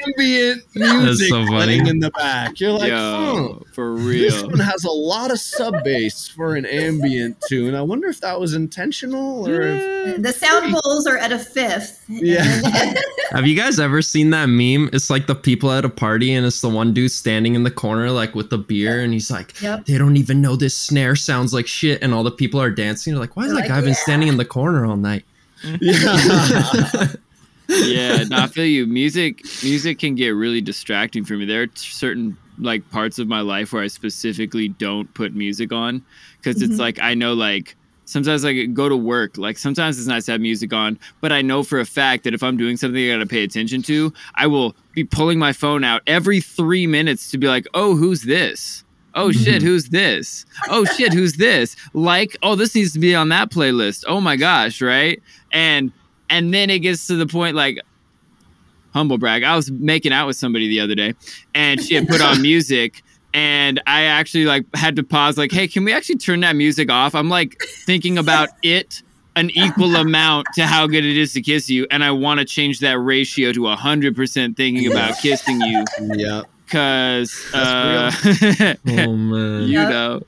ambient music so playing in the back you're like huh, Yo, for real. this one has a lot of sub bass for an ambient tune i wonder if that was intentional or if The sound bowls are at a fifth. Yeah. Have you guys ever seen that meme? It's like the people at a party and it's the one dude standing in the corner like with the beer and he's like, Yep. they don't even know this snare sounds like shit and all the people are dancing. They're like, why is They're that like, guy been standing in the corner all night? yeah yeah, no, I feel you. Music, music can get really distracting for me. There are certain like parts of my life where I specifically don't put music on because Mhm. it's like I know like sometimes I go to work. Like sometimes it's nice to have music on, but I know for a fact that if I'm doing something I got to pay attention to, I will be pulling my phone out every three minutes to be like, oh, who's this? Oh shit, who's this? Oh shit, who's this? Like, oh, this needs to be on that playlist. Oh my gosh, right? And and then it gets to the point like humble brag. I was making out with somebody the other day and she had put on music and I actually like had to pause like, "Hey, can we actually turn that music off?" I'm like thinking about it an equal amount to how good it is to kiss you and I want to change that ratio to 100% thinking about kissing you yeah cuz uh Oh man. you Yep. know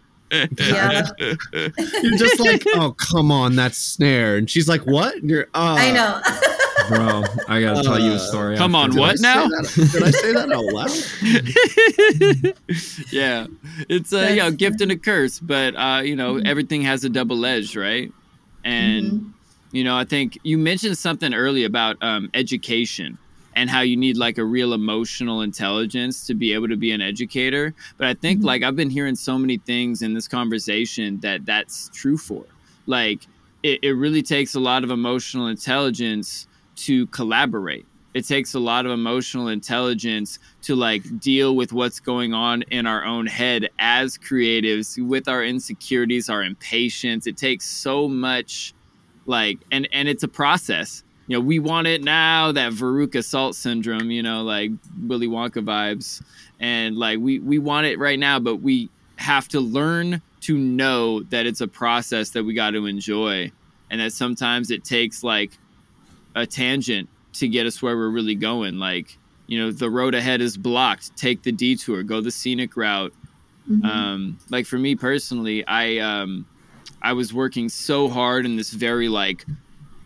Yeah. You're just like, oh come on, that's snare, and she's like, what? And you're, uh, I know. Bro, I gotta tell you a Uh, story. Come on, after what I now? that- Did I say that out loud? yeah, it's a That's- you know gift and a curse, but uh, you know Mhm. everything has a double edge, right? And Mhm. you know, I think you mentioned something early about um, education and how you need like a real emotional intelligence to be able to be an educator. But I think Mhm. like I've been hearing so many things in this conversation that that's true for. Like it, it really takes a lot of emotional intelligence to collaborate. It takes a lot of emotional intelligence to like deal with what's going on in our own head as creatives with our insecurities, our impatience. It takes so much like and and it's a process you know we want it now that veruca salt syndrome you know like willy wonka vibes. And like we we want it right now but we have to learn to know that it's a process that we got to enjoy. And that sometimes it takes like a tangent to get us where we're really going. Like you know the road ahead is blocked. Take the detour. Go the scenic route. Mhm. um, like for me personally, I um, I was working so hard in this very like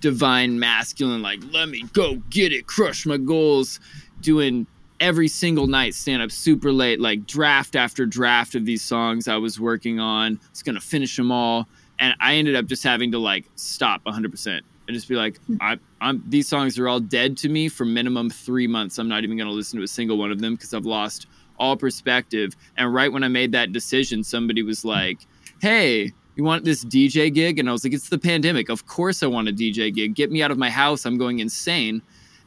divine masculine, like let me go get it, crush my goals, doing every single night stand up super late, like draft after draft of these songs I was working on. It's gonna finish them all, and I ended up just having to like stop 100 percent and just be like, hmm. I, I'm these songs are all dead to me for minimum three months. I'm not even gonna listen to a single one of them because I've lost all perspective. And right when I made that decision, somebody was like, Hey, you want this DJ gig? And I was like, It's the pandemic. Of course I want a DJ gig. Get me out of my house. I'm going insane.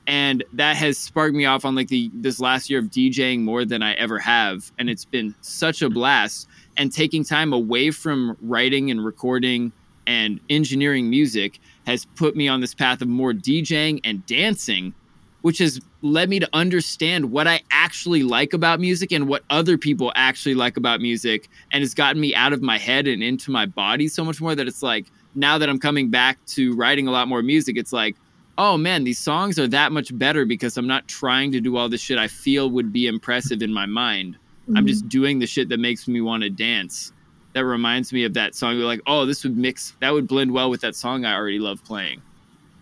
And that has sparked me off on like the this last year of DJing more than I ever have. And it's been such a blast. And taking time away from writing and recording and engineering music has put me on this path of more DJing and dancing which has led me to understand what I actually like about music and what other people actually like about music. And it's gotten me out of my head and into my body so much more that it's like now that I'm coming back to writing a lot more music, it's like, oh man, these songs are that much better because I'm not trying to do all the shit I feel would be impressive in my mind. I'm Mhm. just doing the shit that makes me want to dance. That reminds me of that song. You're like, oh, this would mix, that would blend well with that song I already love playing.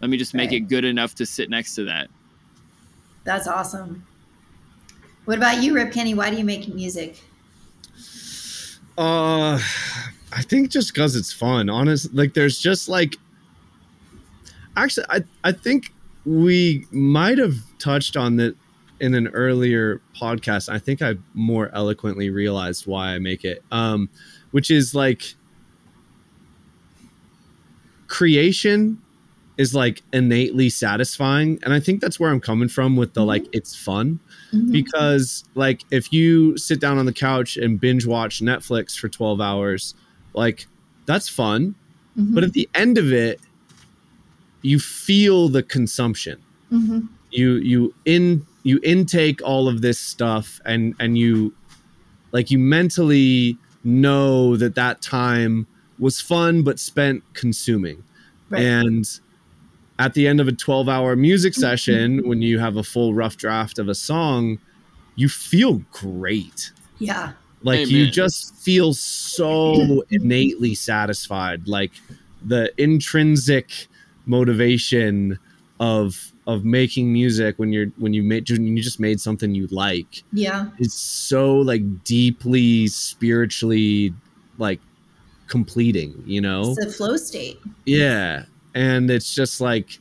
Let me just make Right. it good enough to sit next to that. That's awesome. What about you, Rip Kenny? Why do you make music? Uh, I think just because it's fun. Honest, like there's just like. Actually, I I think we might have touched on that in an earlier podcast. I think I more eloquently realized why I make it. Um, which is like creation is like innately satisfying, and I think that's where I'm coming from with the like it's fun Mhm. because like if you sit down on the couch and binge watch Netflix for 12 hours like that's fun Mhm. but at the end of it you feel the consumption Mhm. you you in you intake all of this stuff and and you like you mentally know that that time was fun but spent consuming Right. and at the end of a 12 hour music mm-hmm. session, when you have a full rough draft of a song, you feel great. yeah. Like you just feel so innately satisfied. Like the intrinsic motivation of of making music when you're when you made when you just made something you like Yeah. it's so like deeply spiritually like completing, you know? It's a flow state. Yeah. And it's just like,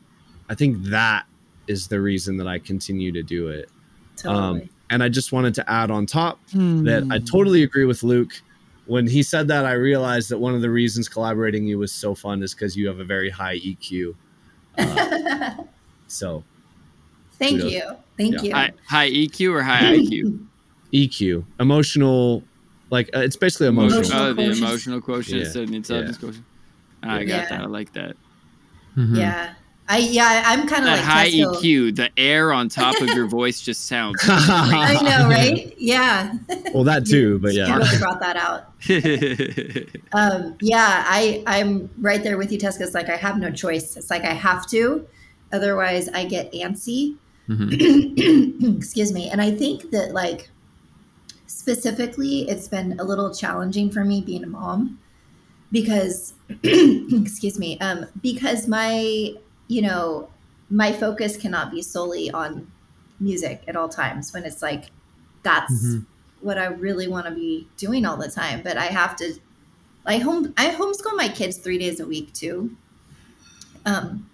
I think that is the reason that I continue to do it. Totally. Um, and I just wanted to add on top that I totally agree with Luke. When he said that, I realized that one of the reasons collaborating you was so fun is because you have a very high EQ. Uh, so Thank kudos. you. Thank Yeah. you. High, high EQ or high IQ? EQ, emotional, like uh, it's basically emotional. Emotional Oh, the emotional quotient Yeah. instead the intelligence quotient. I got Yeah. that. I like that. Mhm. Yeah. I yeah, I'm kind of like high Tesko. EQ, the air on top of your voice just sounds. I know, right? Yeah. well, that too, but You yeah. really brought that out. Um, yeah, I I'm right there with you, Tesko. It's like I have no choice. It's like I have to, otherwise I get antsy. Mhm. Excuse me. And I think that like, specifically, it's been a little challenging for me being a mom because, excuse me, um, because my, you know, my focus cannot be solely on music at all times when it's like that's Mhm. what I really want to be doing all the time. But I have to, I home, I homeschool my kids three days a week too. Um,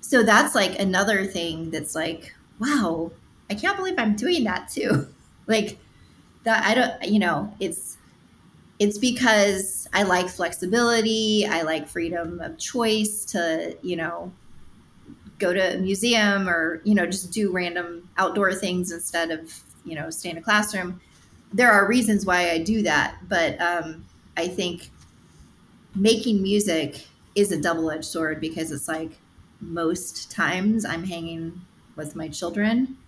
so that's like another thing that's like, wow, I can't believe I'm doing that too. like that, I don't, you know, it's, it's because I like flexibility. I like freedom of choice to, you know, go to a museum or, you know, just do random outdoor things instead of, you know, stay in a classroom. There are reasons why I do that. But um, I think making music is a double edged sword because it's like most times I'm hanging with my children.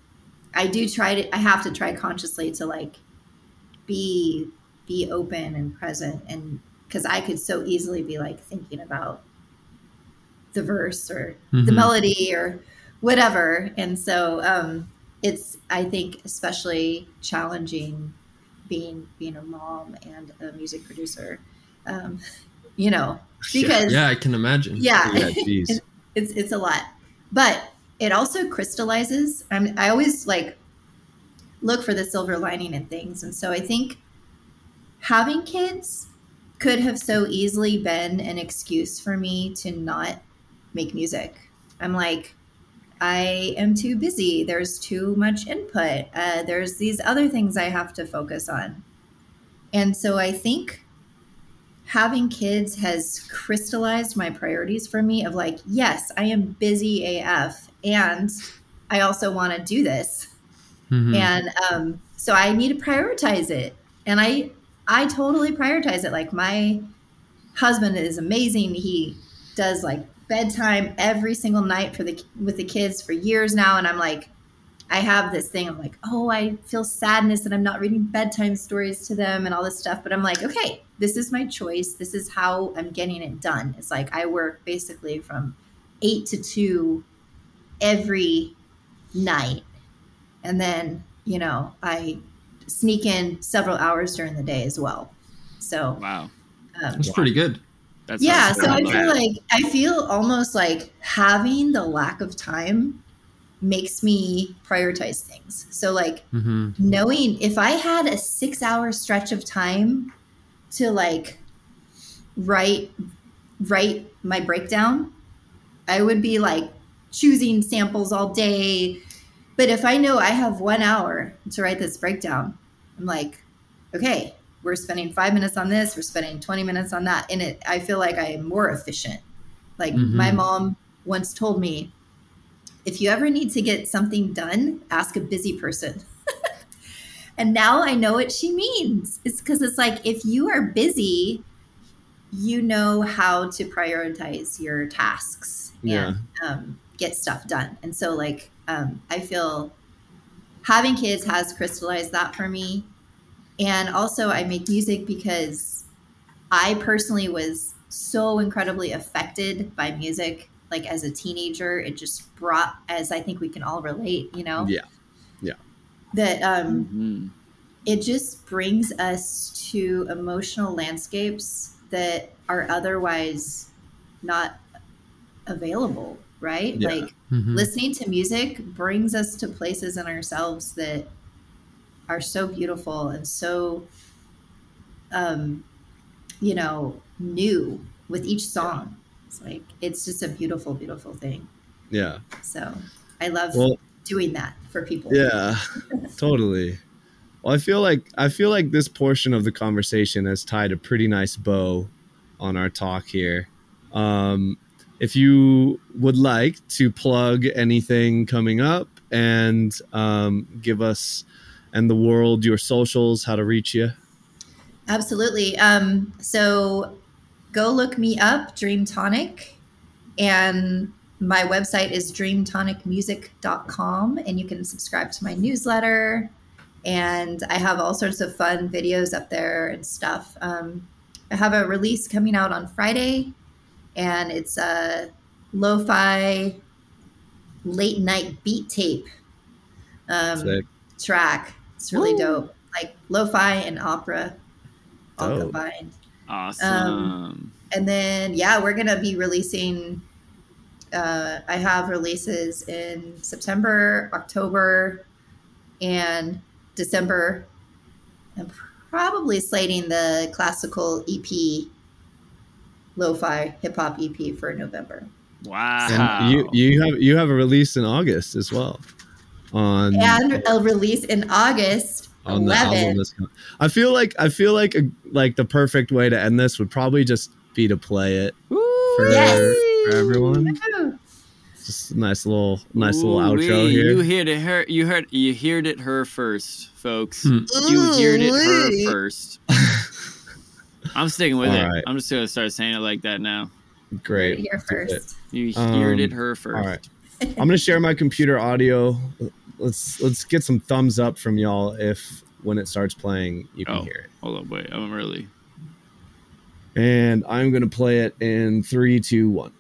I do try to, I have to try consciously to like be be open and present and because I could so easily be like thinking about the verse or the Mhm. melody or whatever. And so um, it's I think especially challenging being being a mom and a music producer. Um, you know, because Yeah, I can imagine. yeah, Yeah, it's it's a lot but it also crystallizes I'm, i always like look for the silver lining in things and so i think having kids could have so easily been an excuse for me to not make music. I'm like i am too busy. There's too much input. Uh, there's these other things i have to focus on. And so i think having kids has crystallized my priorities for me of like yes i am busy af and i also want to do this. Mhm. and um, so i need to prioritize it. And i i totally prioritize it. Like my husband is amazing. He does like bedtime every single night for the with the kids for years now and i'm like i have this thing of like oh i feel sadness that i'm not reading bedtime stories to them and all this stuff but i'm like okay this is my choice. This is how i'm getting it done. It's like i work basically from eight to two every night. And then you know i sneak in several hours during the day as well so Wow. um, That's pretty good. That's yeah so i feel that. like i feel almost like having the lack of time makes me prioritize things so like hmm knowing if i had a six hour stretch of time to like write write my breakdown i would be like choosing samples all day but if i know i have one hour to write this breakdown i'm like okay we're spending five minutes on this we're spending 20 minutes on that. And it i feel like i am more efficient. Like Mhm. my mom once told me if you ever need to get something done ask a busy person. And now i know what she means. It's because it's like if you are busy you know how to prioritize your tasks. Yeah. and um, get stuff done and so like um, i feel having kids has crystallized that for me and also i make music because i personally was so incredibly affected by music like as a teenager it just brought as i think we can all relate you know Yeah. Yeah. That um Mhm. it just brings us to emotional landscapes that are otherwise not available right Yeah. like hmm listening to music brings us to places in ourselves that are so beautiful and so um you know new with each song it's like it's just a beautiful beautiful thing Yeah. so i love Well, doing that for people yeah, totally. Well, I feel like I feel like this portion of the conversation has tied a pretty nice bow on our talk here. Um, if you would like to plug anything coming up and um, give us and the world your socials, how to reach you. Absolutely. Um, so go look me up, Dream Tonic, and my website is dreamtonicmusic.com, and you can subscribe to my newsletter. And I have all sorts of fun videos up there and stuff. Um, I have a release coming out on Friday, and it's a lo fi late night beat tape um, track. It's really Woo. dope. like lo-fi and opera all Dope. combined. Awesome. And then yeah, we're gonna be releasing. Uh, I have releases in September, October, and December. I'm probably slating the classical EP, lo-fi hip hop EP for November. wow. And you you have you have a release in August as well. On And a release in August on the album 11. that's coming. I feel like I feel like a, like the perfect way to end this would probably just be to play it for, Yes. for everyone. Just a nice little nice little outro Ooh-wee, here. You heard it her you heard you heard it her first, folks. Hmm. You heard it Ooh-wee. her first. I'm sticking with All it. right. I'm just gonna start saying it like that now. Great. Here Do it. first. You Um, heard it her first. All right. I'm gonna share my computer audio. Let's let's get some thumbs up from y'all if when it starts playing you can Oh. hear it. Hold up, wait. I'm really. And I'm gonna play it in three, two, one.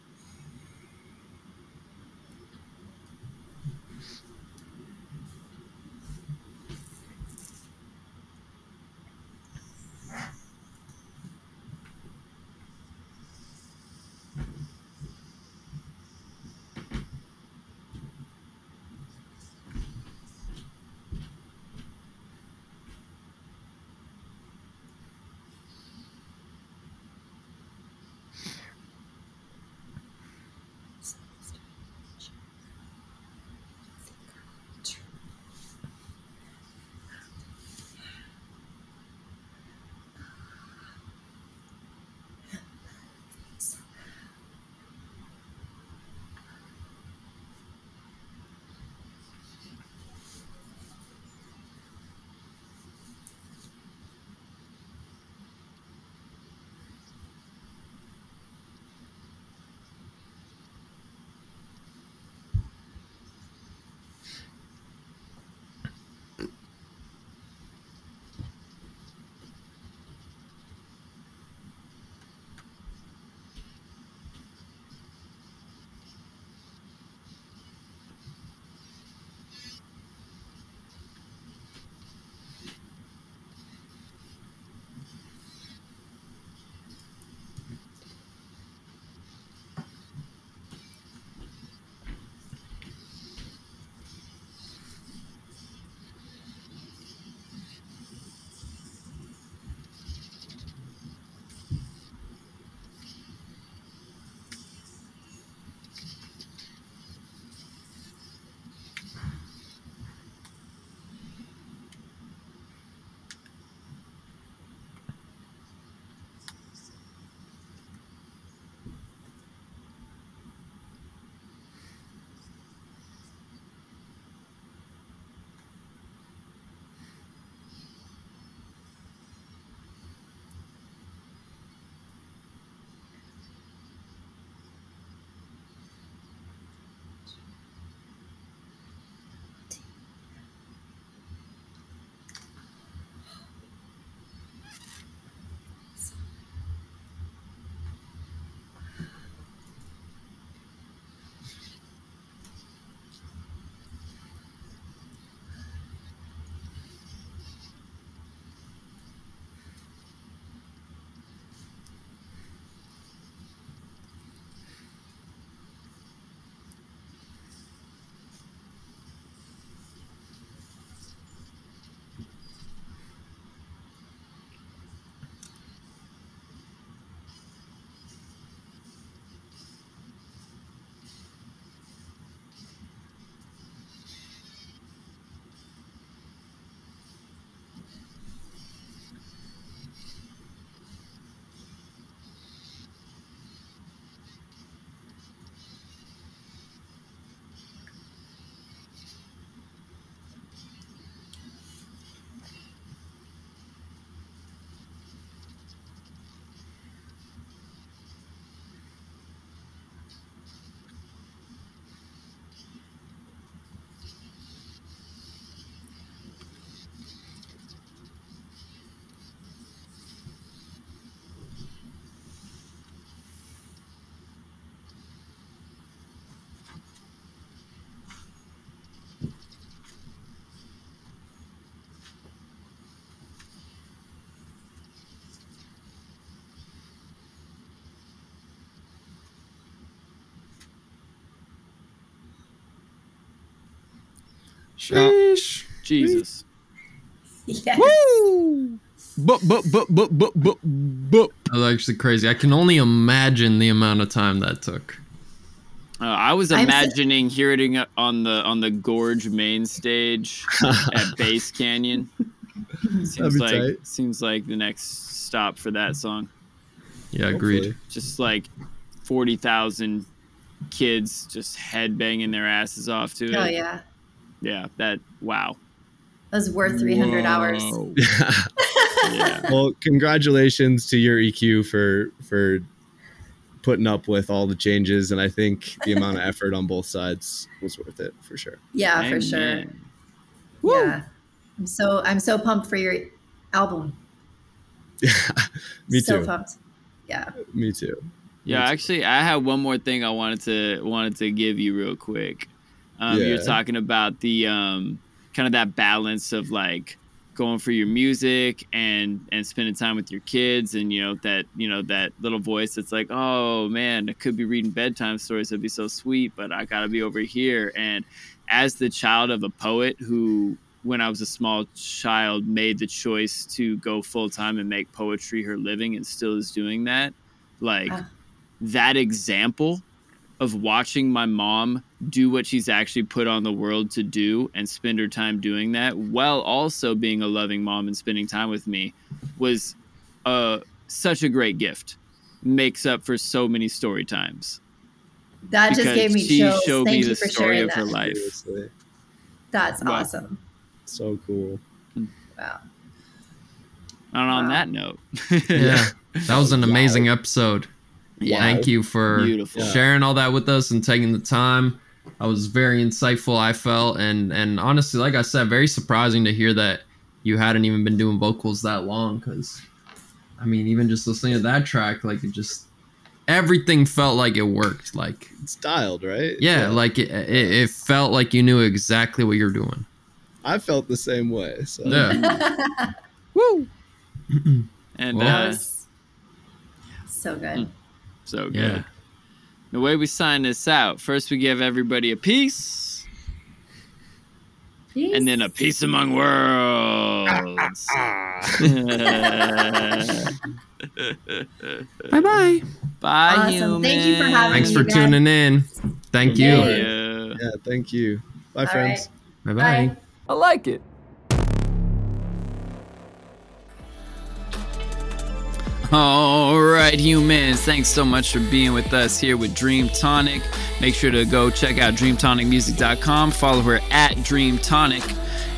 Sheesh. Jesus. Yes. But but but but but but but that was actually crazy. I can only imagine the amount of time that took. Uh, I was I'm imagining hearing it on the on the Gorge main stage at Bass Canyon. That'd Seems be like tight. seems like the next stop for that song. Yeah, agreed. Hopefully. Just like forty thousand kids just head banging their asses off to it. Oh yeah. Yeah, that wow. That was worth 300 hours. Yeah. well, congratulations to your EQ for for putting up with all the changes, and I think the amount of effort on both sides was worth it for sure. Yeah, for sure. Amen. Yeah. I'm so I'm so pumped for your album. Yeah, me so too. pumped. Yeah. Me too. Yeah, actually, I have one more thing I wanted to wanted to give you real quick. Um, You're talking about the um, kind of that balance of like going for your music and and spending time with your kids, and you know that you know that little voice that's like, oh man, I could be reading bedtime stories. That'd be so sweet, but I gotta be over here. And as the child of a poet who when I was a small child made the choice to go full time and make poetry her living and still is doing that like Ah. that example of watching my mom do what she's actually put on the world to do and spend her time doing that while also being a loving mom and spending time with me was uh, such a great gift makes up for so many story times That just because gave me she chills. showed Thank me you the for story sharing of her that. life Seriously. That's Wow. awesome. So cool. Wow. and on Wow. that note Yeah, that was an amazing episode. Yeah Thank you for beautiful sharing all that with us and taking the time. I was very insightful. I felt and and honestly, like I said, very surprising to hear that you hadn't even been doing vocals that long. Because I mean, even just listening to that track, like it just everything felt like it worked. Like It's dialed, right? yeah, like it, it, it felt like you knew exactly what you're doing. I felt the same way. So Yeah. Woo! and Well- That uh, was so good. So good Yeah. The way we sign this out, first we give everybody a peace, Peace. and then a peace among worlds. Bye bye. Bye, Awesome. Thank you for having Thanks me, for guys. tuning in. Thank you. Yeah. yeah, thank you. Bye, All friends. Bye bye. Bye. I like it. All right, humans. Thanks so much for being with us here with Dream Tonic. Make sure to go check out dreamtonicmusic.com. Follow her at Dream Tonic.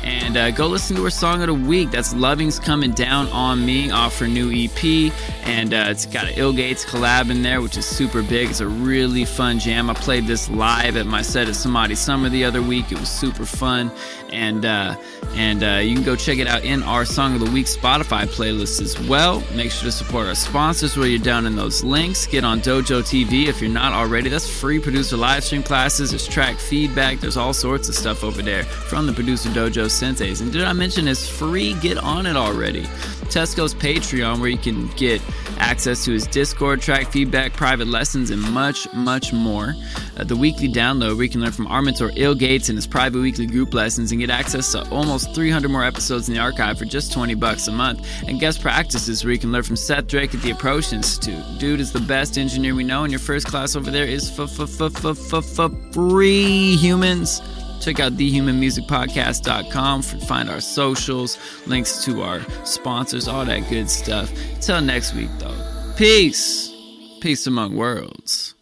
And uh, go listen to her song of the week. That's Loving's Coming Down on Me off her new EP. And uh, it's got an Ill Gates collab in there, which is super big. It's a really fun jam. I played this live at my set at Samadhi Summer the other week. It was super fun. And uh, and uh, you can go check it out in our Song of the Week Spotify playlist as well. Make sure to support our sponsors where you're down in those links. Get on Dojo TV if you're not already. That's free producer live stream classes. There's track feedback. There's all sorts of stuff over there from the producer Dojo Senseis. And did I mention it's free? Get on it already. Tesko's Patreon, where you can get access to his Discord, track feedback, private lessons, and much, much more. Uh, the weekly download, where you can learn from our mentor Ill Gates and his private weekly group lessons and get access to almost 300 more episodes in the archive for just 20 bucks a month. And guest practices, where you can learn from Seth Drake at the Approach Institute. Dude is the best engineer we know, and your first class over there is free, humans. Check out thehumanmusicpodcast.com for find our socials, links to our sponsors, all that good stuff. Till next week, though. Peace. Peace among worlds.